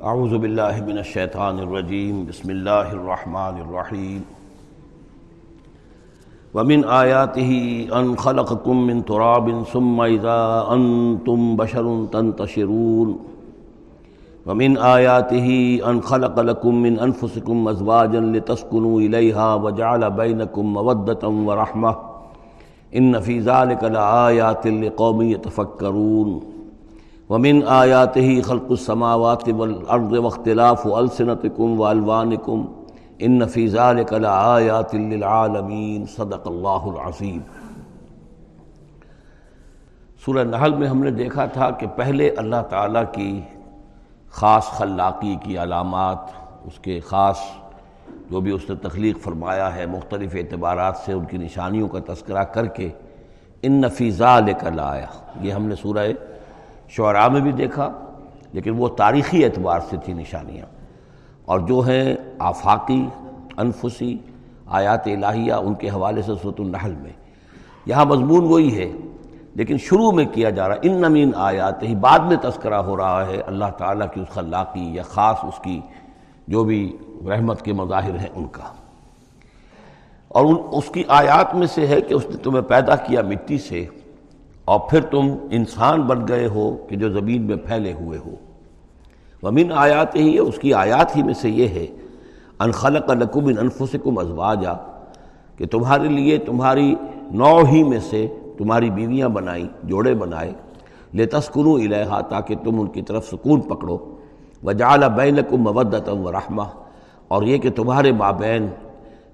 اعوذ باللہ من الشیطان الرجیم، بسم اللہ الرحمن الرحیم. ومن آیاته ان خلقكم من تراب ثم اذا انتم بشر تنتشرون. ومن آیاته ان خلق لكم من انفسكم ازواجا لتسكنوا اليها وجعل بينكم مودة ورحمة. ان في ذلك لآيات لقوم يتفكرون ومن آیاته خلق السماوات والارض واختلاف السنتكم والوانكم ان فی ذلك لآیات للعالمین صدق اللہ العظیم. سورہ نحل میں ہم نے دیکھا تھا کہ پہلے اللہ تعالیٰ کی خاص خلاقی کی علامات، اس کے خاص جو بھی اس نے تخلیق فرمایا ہے، مختلف اعتبارات سے ان کی نشانیوں کا تذکرہ کر کے ان نفیزہ لے کر لایا یہ ہم نے سورہ شعراء میں بھی دیکھا، لیکن وہ تاریخی اعتبار سے تھی نشانیاں۔ اور جو ہیں آفاقی، انفسی، آیات الہیہ، ان کے حوالے سے صورت النحل میں۔ یہاں مضمون وہی ہے، لیکن شروع میں کیا جا رہا، ان نمین آیات ہی بعد میں تذکرہ ہو رہا ہے اللہ تعالیٰ کی اس خلاقی یا خاص اس کی جو بھی رحمت کے مظاہر ہیں ان کا۔ اور ان، اس کی آیات میں سے ہے کہ اس نے تمہیں پیدا کیا مٹی سے اور پھر تم انسان بن گئے ہو کہ جو زمین میں پھیلے ہوئے ہو۔ ومن آیات ہی ہے اس کی آیات ہی میں سے یہ ہے، ان خلق لکم من انفسکم ازواجا، کہ تمہارے لیے تمہاری نو ہی میں سے تمہاری بیویاں بنائی، جوڑے بنائے۔ لے تسکنو الحا تاکہ تم ان کی طرف سکون پکڑو۔ وجعل بینکم مودتم و رحمہ، اور یہ کہ تمہارے مابین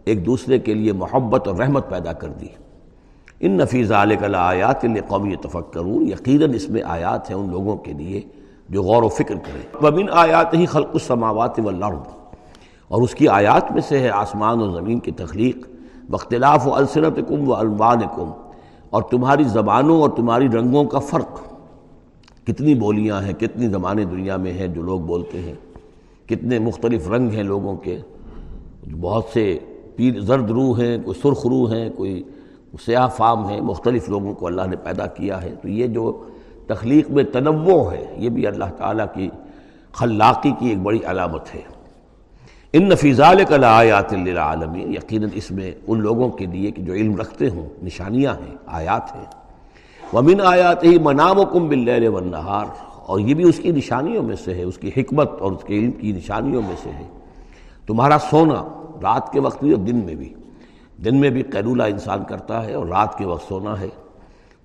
ایک دوسرے کے لیے محبت اور رحمت پیدا کر دی۔ ان نفیز علیہ آیات قومی تفکرون یقیناً اس میں آیات ہیں ان لوگوں کے لیے جو غور و فکر کرے ومن آیات ہی خلق السماوات والارض، اور اس کی آیات میں سے ہے آسمان و زمین کی تخلیق بختلاف و السنتکم و الوانکم اور تمہاری زبانوں اور تمہاری رنگوں کا فرق۔ کتنی بولیاں ہیں، کتنی زبانیں دنیا میں ہیں جو لوگ بولتے ہیں۔ کتنے مختلف رنگ ہیں لوگوں کے۔ بہت سے پیر زرد روح ہیں، کوئی سرخ روح ہیں، کوئی سیاہ فام ہیں، مختلف لوگوں کو اللہ نے پیدا کیا ہے۔ تو یہ جو تخلیق میں تنوع ہے، یہ بھی اللہ تعالیٰ کی خلاقی کی ایک بڑی علامت ہے۔ ان نفیزال کلا آیات للعالمین، یقیناً اس میں ان لوگوں کے لیے کہ جو علم رکھتے ہوں، نشانیاں ہیں، آیات ہیں۔ ومن آیات ہی منام و کم بل اور یہ بھی اس کی نشانیوں میں سے ہے، اس کی حکمت اور اس کے علم کی نشانیوں میں سے ہے۔ تمہارا سونا رات کے وقت بھی اور دن میں بھی۔ دن میں بھی قیرولہ انسان کرتا ہے اور رات کے وقت سونا ہے۔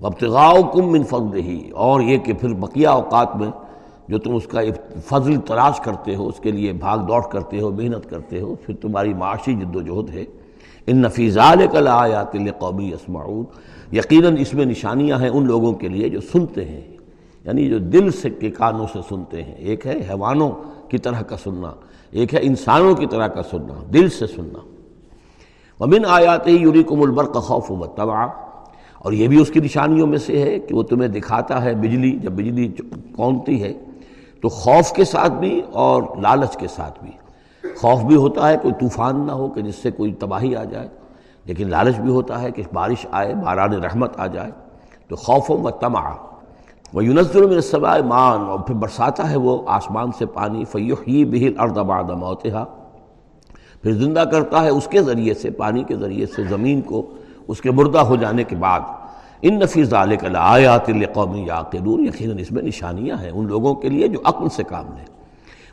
وبتغاؤ کم من فضل ہی اور یہ کہ پھر بقیہ اوقات میں جو تم اس کا فضل تلاش کرتے ہو، اس کے لیے بھاگ دوڑ کرتے ہو، محنت کرتے ہو، پھر تمہاری معاشی جد و جہد ہے۔ ان نفیزال کل آیات قومی اسمعون یقیناً اس میں نشانیاں ہیں ان لوگوں کے لیے جو سنتے ہیں یعنی جو دل سے کے کانوں سے سنتے ہیں۔ ایک ہے حیوانوں کی طرح کا سننا، ایک ہے انسانوں کی طرح کا سننا، دل سے سننا۔ ومن آیات ہی یوری کو خوف و تباہ اور یہ بھی اس کی نشانیوں میں سے ہے کہ وہ تمہیں دکھاتا ہے بجلی، جب بجلی کونتی ہے تو خوف کے ساتھ بھی اور لالچ کے ساتھ بھی۔ خوف بھی ہوتا ہے کوئی طوفان نہ ہو کہ جس سے کوئی تباہی آ جائے، لیکن لالچ بھی ہوتا ہے کہ بارش آئے، باران رحمت آ جائے۔ تو خوف و تما وہ یونزر میں سوائے مان اور پھر برساتا ہے وہ آسمان سے پانی۔ فیوحی بہل اردباد موتحا پھر زندہ کرتا ہے اس کے ذریعے سے، پانی کے ذریعے سے، زمین کو اس کے مردہ ہو جانے کے بعد۔ ان نفیز ذالک آیات القومی یعقلون، یقیناً اس میں نشانیاں ہیں ان لوگوں کے لیے جو عقل سے کام لیں۔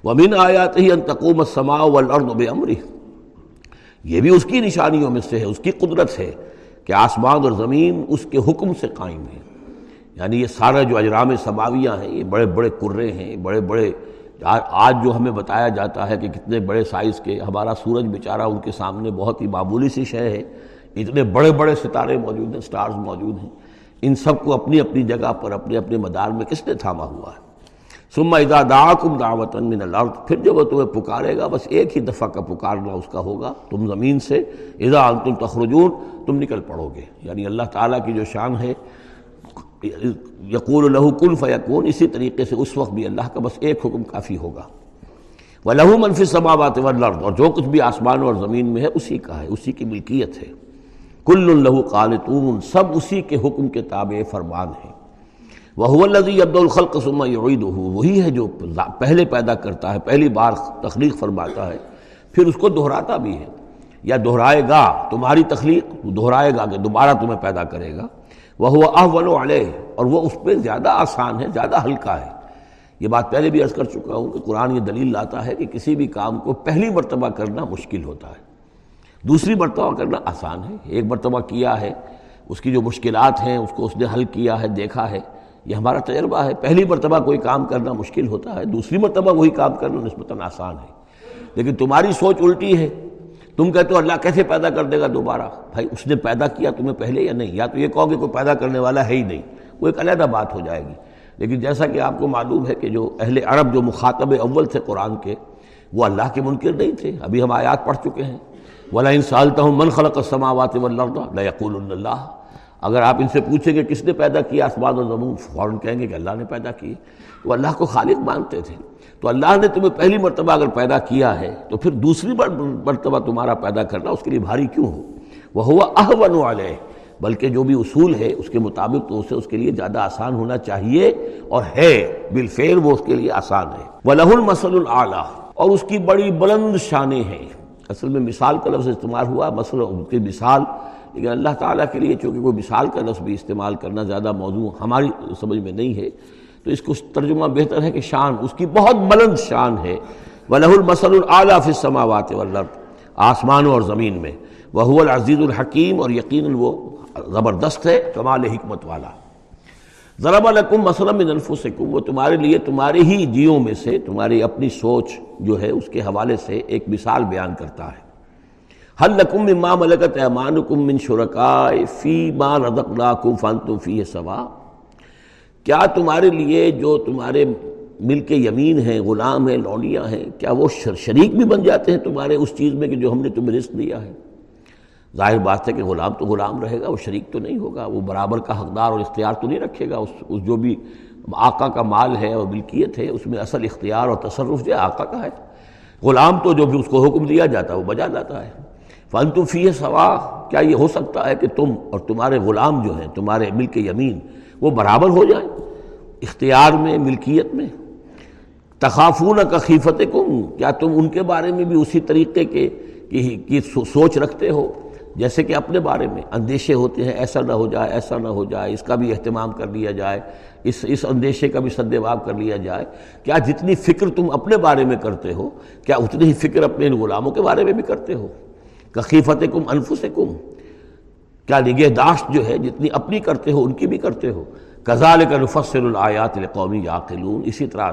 ومن آیات ہی ان تقوم السماء والارض بامرہ یہ بھی اس کی نشانیوں میں سے ہے، اس کی قدرت ہے کہ آسمان اور زمین اس کے حکم سے قائم ہے یعنی یہ سارا جو اجرام سماویہ ہیں، یہ بڑے بڑے کرے ہیں، بڑے بڑے آج جو ہمیں بتایا جاتا ہے کہ کتنے بڑے سائز کے ہمارا سورج بیچارہ ان کے سامنے بہت ہی معمولی سی شے ہے، اتنے بڑے بڑے ستارے موجود ہیں سٹارز موجود ہیں۔ ان سب کو اپنی اپنی جگہ پر، اپنے اپنے مدار میں کس نے تھاما ہوا ہے؟ سما ادا دعاکم دعوت من الارض پھر جب وہ تمہیں پکارے گا، بس ایک ہی دفعہ کا پکارنا اس کا ہوگا، تم زمین سے اذا انتم تخرجون، تم نکل پڑو گے۔ یعنی اللہ تعالیٰ کی جو شان ہے یقول لہو کن فیکون، اسی طریقے سے اس وقت بھی اللہ کا بس ایک حکم کافی ہوگا۔ وہ لہو منفی سماوات والارض اور جو کچھ بھی آسمان اور زمین میں ہے، اسی کا ہے، اسی کی ملکیت ہے۔ کل اللہ قالتون سب اسی کے حکم کے تابع فرمان ہیں۔ وہ الزی عبد الخلق سما عید وہی ہے جو پہلے پیدا کرتا ہے، پہلی بار تخلیق فرماتا ہے۔ پھر اس کو دہراتا بھی ہے۔ یا دہرائے گا، تمہاری تخلیق دہرائے گا کہ دوبارہ تمہیں پیدا کرے گا۔ وہ ہوا علیہ، اور وہ اس پہ زیادہ آسان ہے، زیادہ ہلکا ہے۔ یہ بات پہلے بھی عرض کر چکا ہوں کہ قرآن یہ دلیل لاتا ہے کہ کسی بھی کام کو پہلی مرتبہ کرنا مشکل ہوتا ہے۔ دوسری مرتبہ کرنا آسان ہے، ایک مرتبہ کیا ہے، اس کی جو مشکلات ہیں، اس کو اس نے حل کیا ہے، دیکھا ہے۔ یہ ہمارا تجربہ ہے، پہلی مرتبہ کوئی کام کرنا مشکل ہوتا ہے، دوسری مرتبہ وہی کام کرنا نسبتاً آسان ہے۔ لیکن تمہاری سوچ الٹی ہے تم کہتے ہو اللہ کیسے پیدا کر دے گا دوبارہ؟ بھائی، اس نے پیدا کیا تمہیں پہلے یا نہیں؟ یا تو یہ کہو کہ کوئی پیدا کرنے والا ہے ہی نہیں، وہ ایک علیحدہ بات ہو جائے گی۔ لیکن جیسا کہ آپ کو معلوم ہے کہ جو اہل عرب، جو مخاطب اول تھے قرآن کے، وہ اللہ کے منکر نہیں تھے۔ ابھی ہم آیات پڑھ چکے ہیں۔ ولا ان سالتا ہوں من خلق السماوات والارض لا یقول اللہ اگر آپ ان سے پوچھیں کہ کس نے پیدا کیا، آسمان و زمین، فوراً کہیں گے کہ اللہ نے پیدا کی۔ وہ اللہ کو خالق مانتے تھے۔ تو اللہ نے تمہیں پہلی مرتبہ اگر پیدا کیا ہے تو پھر دوسری مرتبہ تمہارا پیدا کرنا اس کے لیے بھاری کیوں ہو؟ وہ ہوا احون والے بلکہ جو بھی اصول ہے اس کے مطابق تو اسے اس کے لیے زیادہ آسان ہونا چاہیے اور ہے، بالفعل وہ اس کے لیے آسان ہے۔ وہ المسل العلیٰ اور اس کی بڑی بلند شانیں ہیں۔ اصل میں مثال کا لفظ استعمال ہوا مسئلہ کی مثال، لیکن اللہ تعالیٰ کے لیے چونکہ کوئی مثال کا لفظ بھی استعمال کرنا زیادہ موضوع ہماری سمجھ میں نہیں ہے تو اس کو ترجمہ بہتر ہے کہ شان، اس کی بہت بلند شان ہے۔ وَلَهُ الْمَسَلُ الْعَالَى فِي السَّمَاوَاتِ وَالْأَرْضِ، آسمانوں اور زمین میں۔ وہ العزیز الحکیم اور یقیناً وہ زبردست ہے، کمال حکمت والا۔ ضرب لکم مسلم من انفسکم، وہ تمہارے لیے تمہارے ہی جیوں میں سے، تمہاری اپنی سوچ جو ہے، اس کے حوالے سے ایک مثال بیان کرتا ہے۔ حل لکم مما ملکت ایمانکم من شرکاء فی ما رزقناکم فانتم فیہ سوا کیا تمہارے لیے جو تمہارے مل کے یمین ہیں، غلام ہیں لونیاں ہیں، کیا وہ شریک بھی بن جاتے ہیں تمہارے اس چیز میں کہ جو ہم نے تمہیں رزق دیا ہے؟ ظاہر بات ہے کہ غلام تو غلام رہے گا، وہ شریک تو نہیں ہوگا، وہ برابر کا حقدار اور اختیار تو نہیں رکھے گا، اس اس جو بھی آقا کا مال ہے اور ملکیت ہے، اس میں اصل اختیار اور تصرف جو ہے آقا کا ہے۔ غلام تو جو بھی اس کو حکم دیا جاتا ہے، وہ بجا جاتا ہے۔ فن تو فی سوا کیا یہ ہو سکتا ہے کہ تم اور تمہارے غلام جو ہیں، تمہارے ملک یمین وہ برابر ہو جائیں اختیار میں، ملکیت میں۔ تخافون کا خیفت کم۔ کیا تم ان کے بارے میں بھی اسی طریقے کے، کی سوچ رکھتے ہو؟ جیسے کہ اپنے بارے میں اندیشے ہوتے ہیں، ایسا نہ ہو جائے، ایسا نہ ہو جائے، اس کا بھی اہتمام کر لیا جائے، اس اس اندیشے کا بھی سدباب کر لیا جائے۔ کیا جتنی فکر تم اپنے بارے میں کرتے ہو، کیا اتنی ہی فکر اپنے ان غلاموں کے بارے میں بھی کرتے ہو؟ کخیفت کم انفس کم کیا نگہداشت جو ہے جتنی اپنی کرتے ہو ان کی بھی کرتے ہو۔ کزال کا نفسر الآیات قومی یاقلون۔ اسی طرح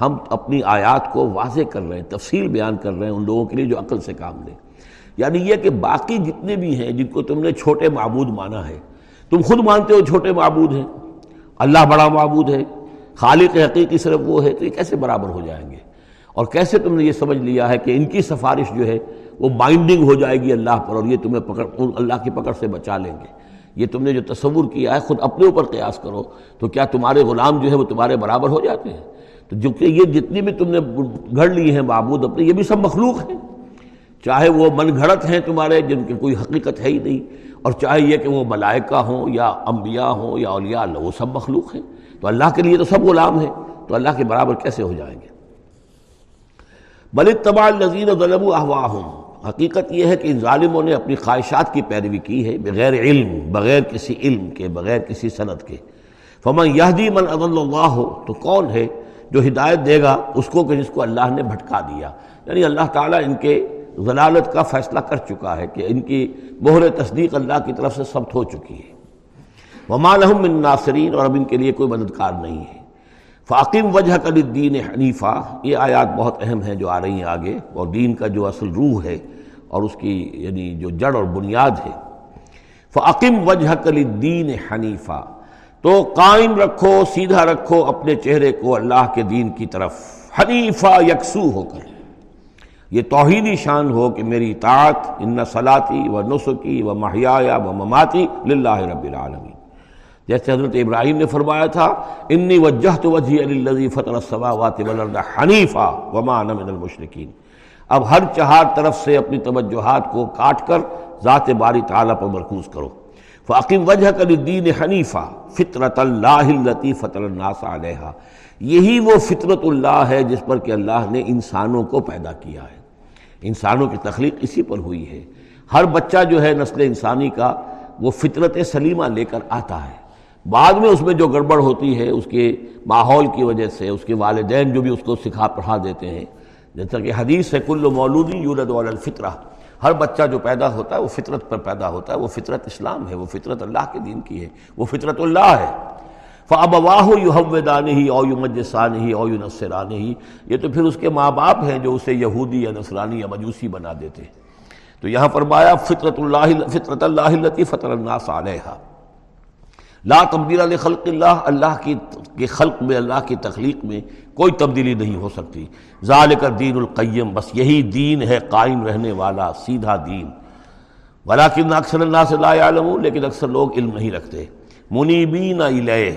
ہم اپنی آیات کو واضح کر رہے ہیں، تفصیل بیان کر رہے ہیں ان لوگوں کے لیے جو عقل سے کام لیں۔ یعنی یہ کہ باقی جتنے بھی ہیں جن کو تم نے چھوٹے معبود مانا ہے، تم خود مانتے ہو چھوٹے معبود ہیں۔ اللہ بڑا معبود ہے، خالق حقیقی صرف وہ ہے، تو یہ کیسے برابر ہو جائیں گے؟ اور کیسے تم نے یہ سمجھ لیا ہے کہ ان کی سفارش جو ہے وہ بائنڈنگ ہو جائے گی اللہ پر اور یہ تمہیں پکڑ اللہ کی پکڑ سے بچا لیں گے۔ یہ تم نے جو تصور کیا ہے، خود اپنے اوپر قیاس کرو۔ تو کیا تمہارے غلام جو ہے وہ تمہارے برابر ہو جاتے ہیں؟ تو جو کہ یہ جتنی بھی تم نے گھڑ لی ہیں، معبود اپنے یہ بھی سب مخلوق ہیں۔ چاہے وہ من گھڑت ہیں تمہارے، جن کی کوئی حقیقت ہے ہی نہیں۔ اور چاہے یہ کہ وہ ملائکہ ہوں یا انبیاء ہوں یا اولیاء اللہ، وہ سب مخلوق ہیں۔ تو اللہ کے لیے تو سب غلام ہیں۔ تو اللہ کے برابر کیسے ہو جائیں گے؟ بل تبا نذیر ظلم و ہوں حقیقت یہ ہے کہ ان ظالموں نے اپنی خواہشات کی پیروی کی ہے، بغیر علم، بغیر کسی علم کے، بغیر کسی صنعت کے۔ فمن یہدی من عدل اللہ ہو تو کون ہے جو ہدایت دے گا اس کو کہ جس کو اللہ نے بھٹکا دیا۔ یعنی اللہ تعالیٰ ان کے ضلالت کا فیصلہ کر چکا ہے کہ ان کی مہر تصدیق اللہ کی طرف سے ثبت ہو چکی ہے۔ وما لهم من ناصرین اور اب ان کے لیے کوئی مددگار نہیں ہے۔ فاقم وجہ کل دین حنیفہ، یہ آیات بہت اہم ہیں جو آ رہی ہیں آگے، اور دین کا جو اصل روح ہے، اور اس کی یعنی جو جڑ اور بنیاد ہے۔ فاقم وجہ کل دین حنیفہ، تو قائم رکھو، سیدھا رکھو اپنے چہرے کو اللہ کے دین کی طرف، حنیفہ یکسو ہو کر۔ یہ توحیدی شان ہو کہ میری اطاعت، ان صلاتی و نسخی و محیا و مماتی للہ رب العالمین۔ جیسے حضرت ابراہیم نے فرمایا تھا، انی وجہ تو وجہ علی فتح السماوات والارض حنیفہ وما انا من المشرکین. اب ہر چہار طرف سے اپنی توجہات کو کاٹ کر ذات باری تعالیٰ پر مرکوز کرو۔ فاقم وجہ کل دین حنیفہ فطرت اللہ فطر الناس علیہ یہی وہ فطرت اللہ ہے جس پر کہ اللہ نے انسانوں کو پیدا کیا ہے۔ انسانوں کی تخلیق اسی پر ہوئی ہے۔ ہر بچہ جو ہے نسل انسانی کا وہ فطرت سلیمہ لے کر آتا ہے۔ بعد میں اس میں جو گڑبڑ ہوتی ہے، اس کے ماحول کی وجہ سے، اس کے والدین جو بھی اس کو سکھا، پڑھا دیتے ہیں۔ جیسا کہ حدیث ہے، کل مولودی یولد وال الفطرہ۔ ہر بچہ جو پیدا ہوتا ہے، وہ فطرت پر پیدا ہوتا ہے۔ وہ فطرت اسلام ہے، وہ فطرت اللہ کے دین کی ہے۔ وہ فطرت اللہ ہے۔ فاب واہ یو حودان ہی او یو مجسان ہی او یو نسران ہی یہ تو پھر اس کے ماں باپ ہیں جو اسے یہودی یا نسرانی یا مجوسی بنا دیتے تو یہاں فرمایا، فطرت اللہ فطرت اللہ التی فطر الناس علیہ لا تبدیل علیہ خلق اللہ اللہ کی کے خلق میں، اللہ کی تخلیق میں کوئی تبدیلی نہیں ہو سکتی۔ ذالک دین القیم، بس یہی دین ہے قائم رہنے والا، سیدھا دین۔ ولیکن اکثر اللہ سے لا علم لیکن اکثر لوگ علم نہیں رکھتے۔ منیبین الیہ،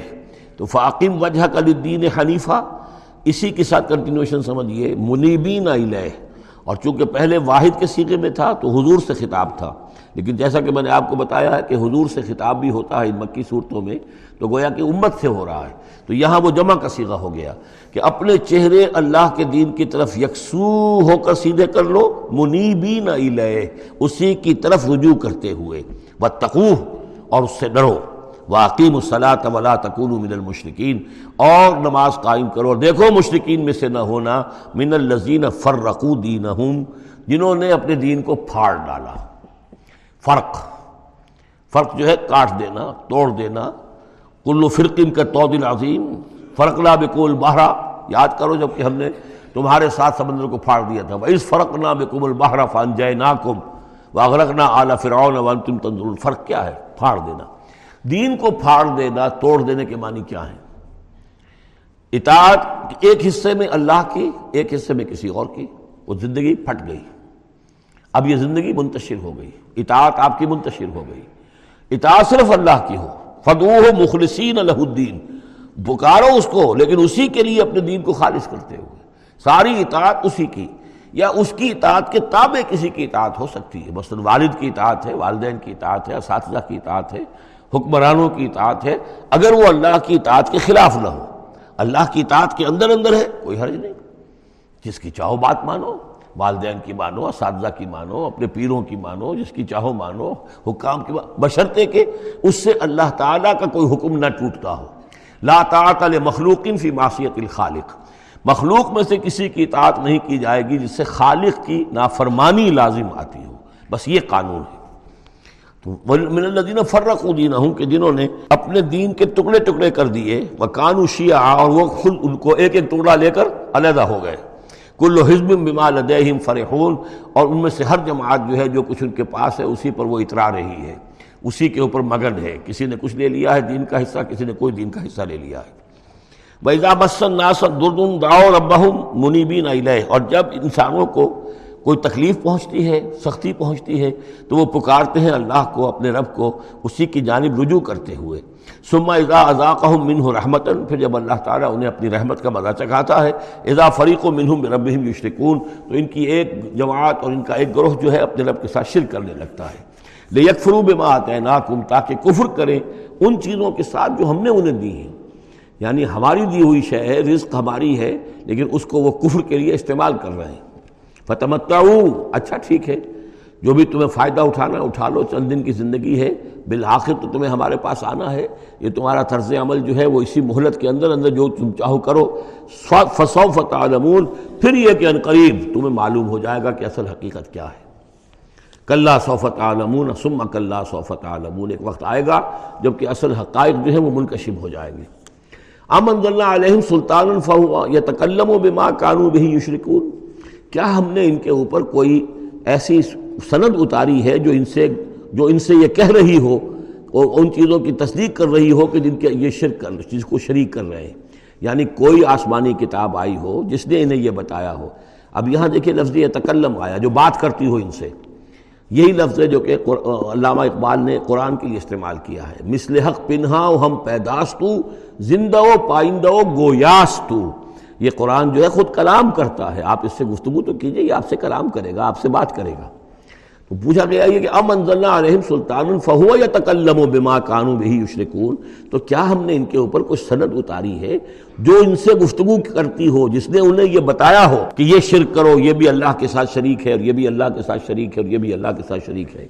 تو فاقم وجہ کا دین حنیفہ۔ اسی کے ساتھ کنٹینوشن سمجھیے منیبین الیہ۔ اور چونکہ پہلے واحد کے سیغے میں تھا تو حضور سے خطاب تھا۔ لیکن جیسا کہ میں نے آپ کو بتایا ہے کہ حضور سے خطاب بھی ہوتا ہے ان مکی صورتوں میں، تو گویا کہ امت سے ہو رہا ہے۔ تو یہاں وہ جمع کا سیغہ ہو گیا کہ اپنے چہرے اللہ کے دین کی طرف یکسو ہو کر سیدھے کر لو، منیبین الیہ، اسی کی طرف رجوع کرتے ہوئے۔ وہ اور اس سے ڈرو۔ واقیم الصلاۃ ولا تکون من المشرقین اور نماز قائم کرو۔ دیکھو مشرقین میں سے نہ ہونا، من الزین فرقو دینہم جنہوں نے اپنے دین کو پھاڑ ڈالا۔ فرق۔ فرق جو ہے، کاٹ دینا، توڑ دینا۔ کلو فرقین کا تودل عظیم فرق لا بکول بہرا یاد کرو جبکہ ہم نے تمہارے ساتھ سمندر کو پھاڑ دیا تھا۔ اس فرق نہ بکم البہرا فان جائے ناکم واغرقنا اعلیٰ فرعون وانتم تنظرون۔ فرق کیا ہے؟ پھاڑ دینا۔ دین کو پھاڑ دینا، توڑ دینے کے معنی کیا ہیں؟ اطاعت ایک حصے میں اللہ کی، ایک حصے میں کسی اور کی، وہ زندگی پھٹ گئی۔ اب یہ زندگی منتشر ہو گئی۔ اطاعت آپ کی منتشر ہو گئی۔ اطاعت صرف اللہ کی ہو۔ فدو مخلصین الہ الدین پکارو اس کو، لیکن اسی کے لیے اپنے دین کو خالص کرتے ہوئے۔ ساری اطاعت اسی کی، یا اس کی اطاعت کے تابع کسی کی اطاعت ہو سکتی ہے؟ مثلاً والد کی اطاعت ہے، والدین کی اطاعت ہے، اساتذہ کی اطاعت ہے۔ حکمرانوں کی اطاعت ہے، اگر وہ اللہ کی اطاعت کے خلاف نہ ہو۔ اللہ کی اطاعت کے اندر اندر ہے، کوئی حرج نہیں۔ جس کی چاہو بات مانو، والدین کی مانو، اساتذہ کی مانو، اپنے پیروں کی مانو، جس کی چاہو مانو، حکام کی بشرطے کہ اس سے اللہ تعالیٰ کا کوئی حکم نہ ٹوٹتا ہو۔ لا طاعت مخلوق فی معصیت الخالق۔ مخلوق میں سے کسی کی اطاعت نہیں کی جائے گی جس سے خالق کی نافرمانی لازم آتی ہو۔ بس یہ قانون ہے۔ من الدین فرق دین ہوں کہ جنہوں نے اپنے دین کے ٹکڑے ٹکڑے کر دیے وہ کانو شیعہ اور وہ خود ان کو ایک ایک ٹکڑا لے کر علیحدہ ہو گئے۔ کل حزب بما لدیہم فرحون، اور ان میں سے ہر جماعت جو ہے، جو کچھ ان کے پاس ہے، اسی پر وہ اترا رہی ہے۔ اسی کے اوپر مگن ہے۔ کسی نے کچھ لے لیا ہے دین کا حصہ، کسی نے کوئی دین کا حصہ لے لیا ہے۔ بیضا بسن ناسد دردن داؤ ربہم منیبین علیہ اور جب انسانوں کو کوئی تکلیف پہنچتی ہے، سختی پہنچتی ہے، تو وہ پکارتے ہیں اللہ کو، اپنے رب کو، اسی کی جانب رجوع کرتے ہوئے۔ سما اذا ازاقہم منہ رحمتاً، پھر جب اللہ تعالیٰ انہیں اپنی رحمت کا مزہ چکھاتا ہے، اذا فریق و منہم ربہم یشرکون، تو ان کی ایک جماعت اور ان کا ایک گروہ جو ہے اپنے رب کے ساتھ شرک کرنے لگتا ہے۔ لے یکفرو بما آتیناکم، تاکہ کفر کریں ان چیزوں کے ساتھ جو ہم نے انہیں دی ہیں۔ یعنی ہماری دی ہوئی شے ہے، رزق ہماری ہے، لیکن اس کو وہ کفر کے لیے استعمال کر رہے ہیں۔ فتمتعو۔ اچھا ٹھیک ہے۔ جو بھی تمہیں فائدہ اٹھانا اٹھا لو۔ چند دن کی زندگی ہے۔ بالآخر تو تمہیں ہمارے پاس آنا ہے۔ یہ تمہارا طرز عمل جو ہے، وہ اسی مہلت کے اندر اندر جو تم چاہو کرو۔ فصو فتعلمون۔ پھر یہ کہ انقریب تمہیں معلوم ہو جائے گا کہ اصل حقیقت کیا ہے۔ کلّہ صوفت عالمون سم کلّہ صوفت عالمون ایک وقت آئے گا جبکہ اصل حقائق جو ہے وہ منکشب ہو جائیں گے۔ امن اللہ علیہم سلطان الفا یا تکلم و بما کانو بھی یشرکون۔ کیا ہم نے ان کے اوپر کوئی ایسی سند اتاری ہے جو ان سے جو ان سے یہ کہہ رہی ہو اور ان چیزوں کی تصدیق کر رہی ہو کہ جن کے یہ شرک کر جس کو شریک کر رہے ہیں؟ یعنی کوئی آسمانی کتاب آئی ہو جس نے انہیں یہ بتایا ہو۔ اب یہاں دیکھیں لفظ یہ تکلم آیا جو بات کرتی ہو ان سے۔ یہی لفظ ہے جو کہ علامہ اقبال نے قرآن کے لیے استعمال کیا ہے۔ مثل حق پنہا ہم پیداستو، زندہ و پائندہ گویاستو۔ یہ قرآن جو ہے خود کلام کرتا ہے۔ آپ اس سے گفتگو تو کیجیے، یہ آپ سے کلام کرے گا، آپ سے بات کرے گا۔ تو پوچھا گیا یہ کہ ام انزلنا علیہم سلطان فہو یا تکلم و بما کانو بہی یشرکون۔ تو کیا ہم نے ان کے اوپر کچھ سند اتاری ہے جو ان سے گفتگو کرتی ہو، جس نے انہیں یہ بتایا ہو کہ یہ شرک کرو، یہ بھی اللہ کے ساتھ شریک ہے اور یہ بھی اللہ کے ساتھ شریک ہے اور یہ بھی اللہ کے ساتھ شریک ہے۔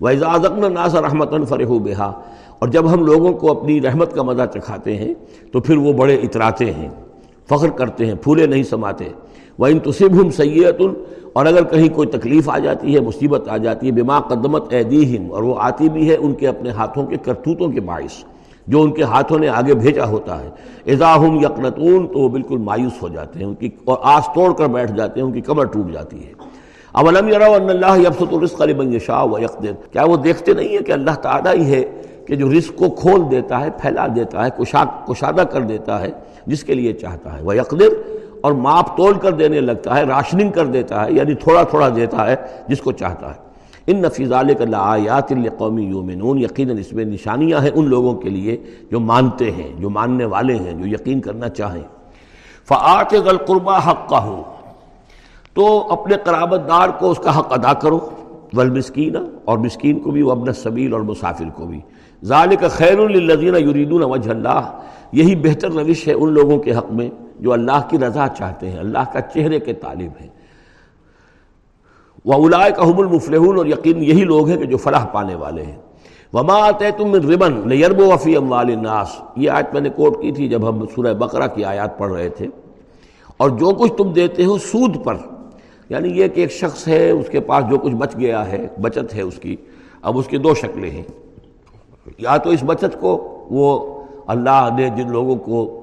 وَإِذَا ناس رحمت فرح بہا اور جب ہم لوگوں کو اپنی رحمت کا مزہ چکھاتے ہیں، تو پھر وہ بڑے اتراتے ہیں۔ فخر کرتے ہیں، پھولے نہیں سماتے۔ وہ ان تصب ہم سید اور اگر کہیں کوئی تکلیف آ جاتی ہے، مصیبت آ جاتی ہے، بما قدمت ایدیہم اور وہ آتی بھی ہے ان کے اپنے ہاتھوں کے کرتوتوں کے باعث، جو ان کے ہاتھوں نے آگے بھیجا ہوتا ہے۔ اضاحم یقنتون تو وہ بالکل مایوس ہو جاتے ہیں، ان کی اور آس توڑ کر بیٹھ جاتے ہیں، ان کی کمر ٹوٹ جاتی ہے۔ اولم ان اللہ یبسط الرزق لمن یشاء و یقدر کیا وہ دیکھتے نہیں ہیں کہ اللہ تعالیٰ ہی ہے کہ جو رزق کو کھول دیتا ہے، پھیلا دیتا ہے کشادہ کر دیتا ہے؟ جس کے لیے چاہتا ہے۔ وہ یقدر اور ماپ تول کر دینے لگتا ہے، راشننگ کر دیتا ہے یعنی تھوڑا تھوڑا دیتا ہے جس کو چاہتا ہے۔ ان نفیز آیات القومی یومنون یقیناً اس میں نشانیاں ہیں ان لوگوں کے لیے جو مانتے ہیں، جو ماننے والے ہیں، جو یقین کرنا چاہیں۔ فعت غلقربہ حق کا ہو تو اپنے قرابت دار کو اس کا حق ادا کرو۔ والمسکین اور مسکین کو بھی وہ ابن سبیل اور مسافر کو بھی۔ ذالک خیر للذین یریدون وجہ اللہ یہی بہتر روش ہے ان لوگوں کے حق میں جو اللہ کی رضا چاہتے ہیں، اللہ کا چہرے کے طالب ہیں۔ وہ الاائے کا المفلحون اور یقین یہی لوگ ہیں کہ جو فلاح پانے والے ہیں۔ وما آتے تم ربن نیرب وفی اموال الناس۔ یہ آیت میں نے کوٹ کی تھی جب ہم سورہ بقرہ کی آیات پڑھ رہے تھے۔ اور جو کچھ تم دیتے ہو سود پر یعنی یہ کہ ایک شخص ہے، اس کے پاس جو کچھ بچ گیا ہے، بچت ہے اس کی، اب اس کی دو شکلیں ہیں۔ یا تو اس بچت کو وہ اللہ نے جن لوگوں کو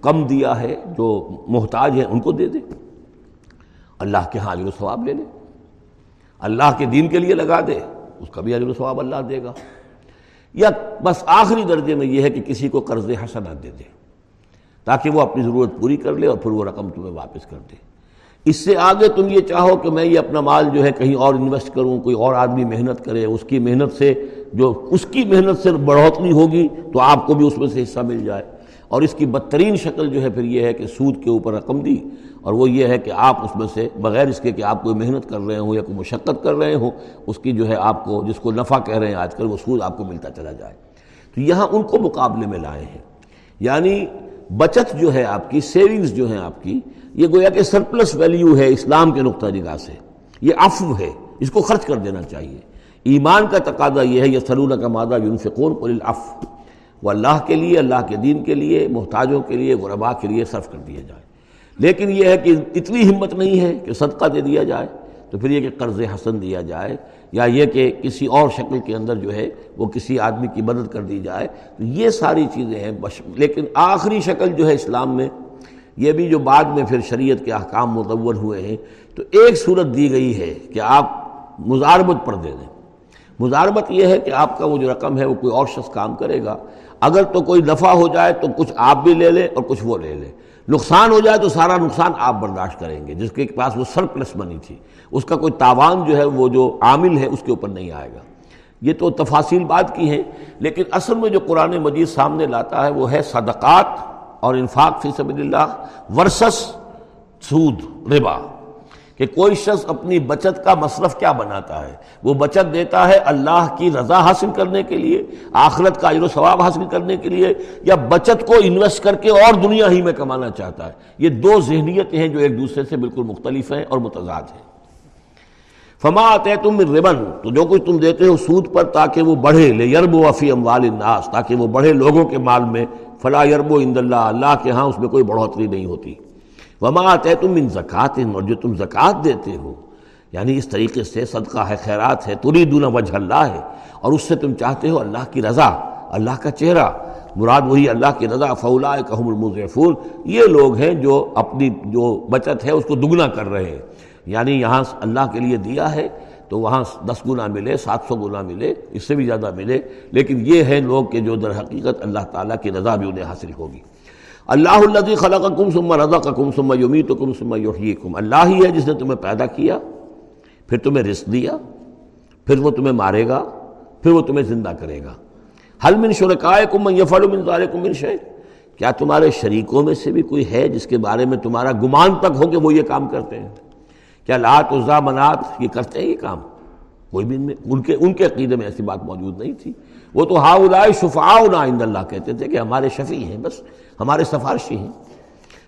کم دیا ہے، جو محتاج ہیں، ان کو دے دے۔ اللہ کے ہاں عجر و ثواب لے لے۔ اللہ کے دین کے لیے لگا دے، اس کا بھی عجر و ثواب اللہ دے گا۔ یا بس آخری درجے میں یہ ہے کہ کسی کو قرض حسنہ دے دے، تاکہ وہ اپنی ضرورت پوری کر لے اور پھر وہ رقم تمہیں واپس کر دے۔ اس سے آگے تم یہ چاہو کہ میں یہ اپنا مال جو ہے کہیں اور انویسٹ کروں، کوئی اور آدمی محنت کرے، اس کی محنت سے جو اس کی محنت سے بڑھوتری ہوگی تو آپ کو بھی اس میں سے حصہ مل جائے۔ اور اس کی بدترین شکل جو ہے پھر یہ ہے کہ سود کے اوپر رقم دی۔ اور وہ یہ ہے کہ آپ اس میں سے بغیر اس کے کہ آپ کوئی محنت کر رہے ہوں یا کوئی مشقت کر رہے ہوں، اس کی جو ہے آپ کو جس کو نفع کہہ رہے ہیں آج کل وہ سود آپ کو ملتا چلا جائے۔ تو یہاں ان کو مقابلے میں لائے ہیں۔ یعنی بچت جو ہے آپ کی سیونگز جو ہیں آپ کی یہ گویا کہ سرپلس ویلیو ہے اسلام کے نقطہ نگاہ سے۔ یہ عفو ہے، اس کو خرچ کر دینا چاہیے۔ ایمان کا تقاضا یہ ہے یہ سلون کا مادہ یونفقون قل العف وہ اللہ کے لیے، اللہ کے دین کے لیے، محتاجوں کے لیے، غربا کے لیے صرف کر دیا جائے۔ لیکن یہ ہے کہ اتنی ہمت نہیں ہے کہ صدقہ دے دیا جائے، تو پھر یہ کہ قرض حسن دیا جائے، یا یہ کہ کسی اور شکل کے اندر جو ہے وہ کسی آدمی کی مدد کر دی جائے۔ تو یہ ساری چیزیں ہیں لیکن آخری شکل جو ہے اسلام میں یہ بھی جو بعد میں پھر شریعت کے احکام متور ہوئے ہیں، تو ایک صورت دی گئی ہے کہ آپ مزاربت پر دے دیں۔ مزاربت یہ ہے کہ آپ کا وہ جو رقم ہے وہ کوئی اور شخص کام کرے گا۔ اگر تو کوئی نفع ہو جائے تو کچھ آپ بھی لے لیں اور کچھ وہ لے لیں۔ نقصان ہو جائے تو سارا نقصان آپ برداشت کریں گے، جس کے پاس وہ سر پلس بنی تھی۔ اس کا کوئی تاوان جو ہے وہ جو عامل ہے اس کے اوپر نہیں آئے گا۔ یہ تو تفاصیل بات کی ہیں، لیکن اصل میں جو قرآن مجید سامنے لاتا ہے وہ ہے صدقات۔ اور انفاق فی سبیل اللہ ورسس سود، ربا۔ کہ کوئی شخص اپنی بچت کا مصرف کیا بناتا ہے؟ وہ بچت دیتا ہے اللہ کی رضا حاصل کرنے کے لیے، آخرت کا عجر و ثواب حاصل کرنے کے لیے، یا بچت کو انویسٹ کر کے اور دنیا ہی میں کمانا چاہتا ہے۔ یہ دو ذہنیتیں ہیں جو ایک دوسرے سے بالکل مختلف ہیں اور متضاد ہیں۔ فما آتے تم ربن، تو جو کچھ تم دیتے ہو سود پر تاکہ وہ بڑھے، لے یرب وفی اموال الناس، تاکہ وہ بڑھے لوگوں کے مال میں، فلا یرب و اند اللہ اللہ کے ہاں اس میں کوئی بڑھوتری نہیں ہوتی۔ وما آتے تم ان زکوٰۃ اور جو تم زکوٰۃ دیتے ہو یعنی اس طریقے سے صدقہ ہے، خیرات ہے تری دونہ وجہ اللہ ہے، اور اس سے تم چاہتے ہو اللہ کی رضا، اللہ کا چہرہ۔ مراد وہی اللہ کی رضا فولا کہم المضفون یہ لوگ ہیں جو اپنی جو بچت ہے، اس کو دگنا کر رہے ہیں۔ یعنی یہاں اللہ کے لیے دیا ہے تو وہاں دس گنا ملے، سات سو گنا ملے، اس سے بھی زیادہ ملے۔ لیکن یہ ہے لوگ کہ جو در حقیقت اللہ تعالیٰ کی رضا بھی انہیں حاصل ہوگی۔ اللہ اللہ خلق کم سما رضا کا کم سما یومی تو کم سما یوحی کم اللہ ہی ہے جس نے تمہیں پیدا کیا، پھر تمہیں رزق دیا، پھر وہ تمہیں مارے گا، پھر وہ تمہیں زندہ کرے گا۔ حل من شرکائے کم یفل من کم من شے کیا تمہارے شریکوں میں سے بھی کوئی ہے جس کے بارے میں تمہارا گمان تک ہو کہ وہ یہ کام کرتے ہیں؟ کیا لات عزا منات یہ کرتے ہیں یہ کام؟ کوئی بھی ان کے ان کے عقیدے میں ایسی بات موجود نہیں تھی۔ وہ تو ہاؤلائے شفاؤ عند اللہ کہتے تھے کہ ہمارے شفیع ہیں، بس ہمارے سفارشی ہیں۔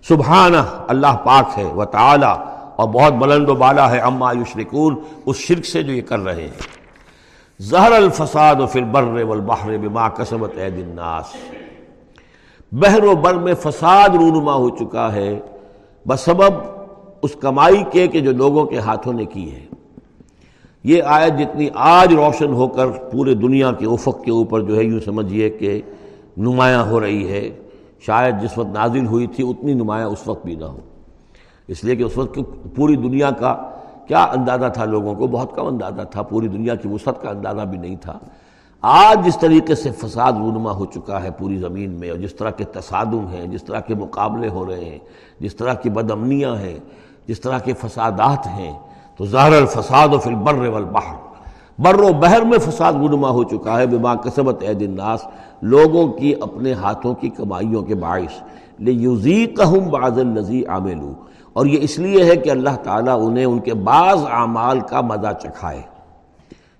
سبحانہ، اللہ پاک ہے و تعالی اور بہت بلند و بالا ہے اما یشرکون، اس شرک سے جو یہ کر رہے ہیں۔ زہر الفساد و فل بر والبحر بما کسبت عید الناس۔ بحر و بر میں فساد رونما ہو چکا ہے۔ بسبب اس کمائی کے کہ جو لوگوں کے ہاتھوں نے کی ہے۔ یہ آیت جتنی آج روشن ہو کر پورے دنیا کے افق کے اوپر جو ہے یوں سمجھیے کہ نمایاں ہو رہی ہے۔ شاید جس وقت نازل ہوئی تھی اتنی نمایاں اس وقت بھی نہ ہو۔ اس لیے کہ اس وقت پوری دنیا کا کیا اندازہ تھا لوگوں کو؟ بہت کم اندازہ تھا۔ پوری دنیا کی وسعت کا اندازہ بھی نہیں تھا۔ آج جس طریقے سے فساد رونما ہو چکا ہے پوری زمین میں اور جس طرح کے تصادم ہیں، جس طرح کے مقابلے ہو رہے ہیں، جس طرح کی بد امنیاں ہیں جس طرح کے فسادات ہیں، تو ظاہر الفساد و فل بر والبحر۔ بر و بحر میں فساد رونما ہو چکا ہے، بما کسبت عید الناس۔ لوگوں کی اپنے ہاتھوں کی کمائیوں کے باعث۔ لِيُذِيقَهُمْ بَعْضَ الَّذِي عَمِلُوا اور یہ اس لیے ہے کہ اللہ تعالیٰ انہیں ان کے بعض اعمال کا مزہ چکھائے۔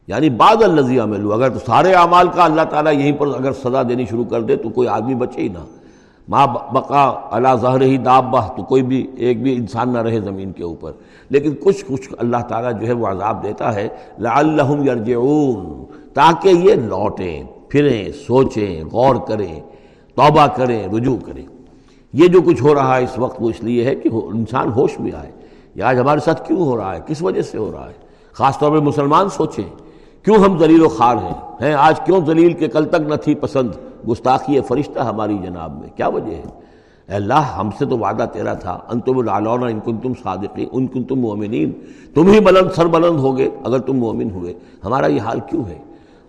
یعنی بعض الزی عمل اگر تو سارے اعمال کا اللہ تعالیٰ یہیں پر اگر سزا دینی شروع کر دے تو کوئی آدمی بچے ہی نہ۔ ماں بقا اللہ ظہر ہی داب تو کوئی بھی ایک بھی انسان نہ رہے زمین کے اوپر۔ لیکن کچھ کچھ اللہ تعالیٰ جو ہے وہ عذاب دیتا ہے، لعلہم یرجعون، تاکہ یہ لوٹیں، پھریں، سوچیں، غور کریں، توبہ کریں، رجوع کریں۔ یہ جو کچھ ہو رہا ہے اس وقت وہ اس لیے ہے کہ انسان ہوش میں آئے۔ یہ آج ہمارے ساتھ کیوں ہو رہا ہے؟ کس وجہ سے ہو رہا ہے؟ خاص طور پہ مسلمان سوچیں، کیوں ہم ذلیل و خار ہیں؟ ہیں، آج کیوں ذلیل کے کل تک نہ تھی پسند؟ گستاخی فرشتہ ہماری جناب میں۔ کیا وجہ ہے؟ اے اللہ، ہم سے تو وعدہ تیرا تھا۔ انتم العلون، ان کن تم صادقی ان کن تم مومنین۔ تم ہی بلند، سر بلند ہوگے اگر تم مومن ہوئے۔ ہمارا یہ حال کیوں ہے؟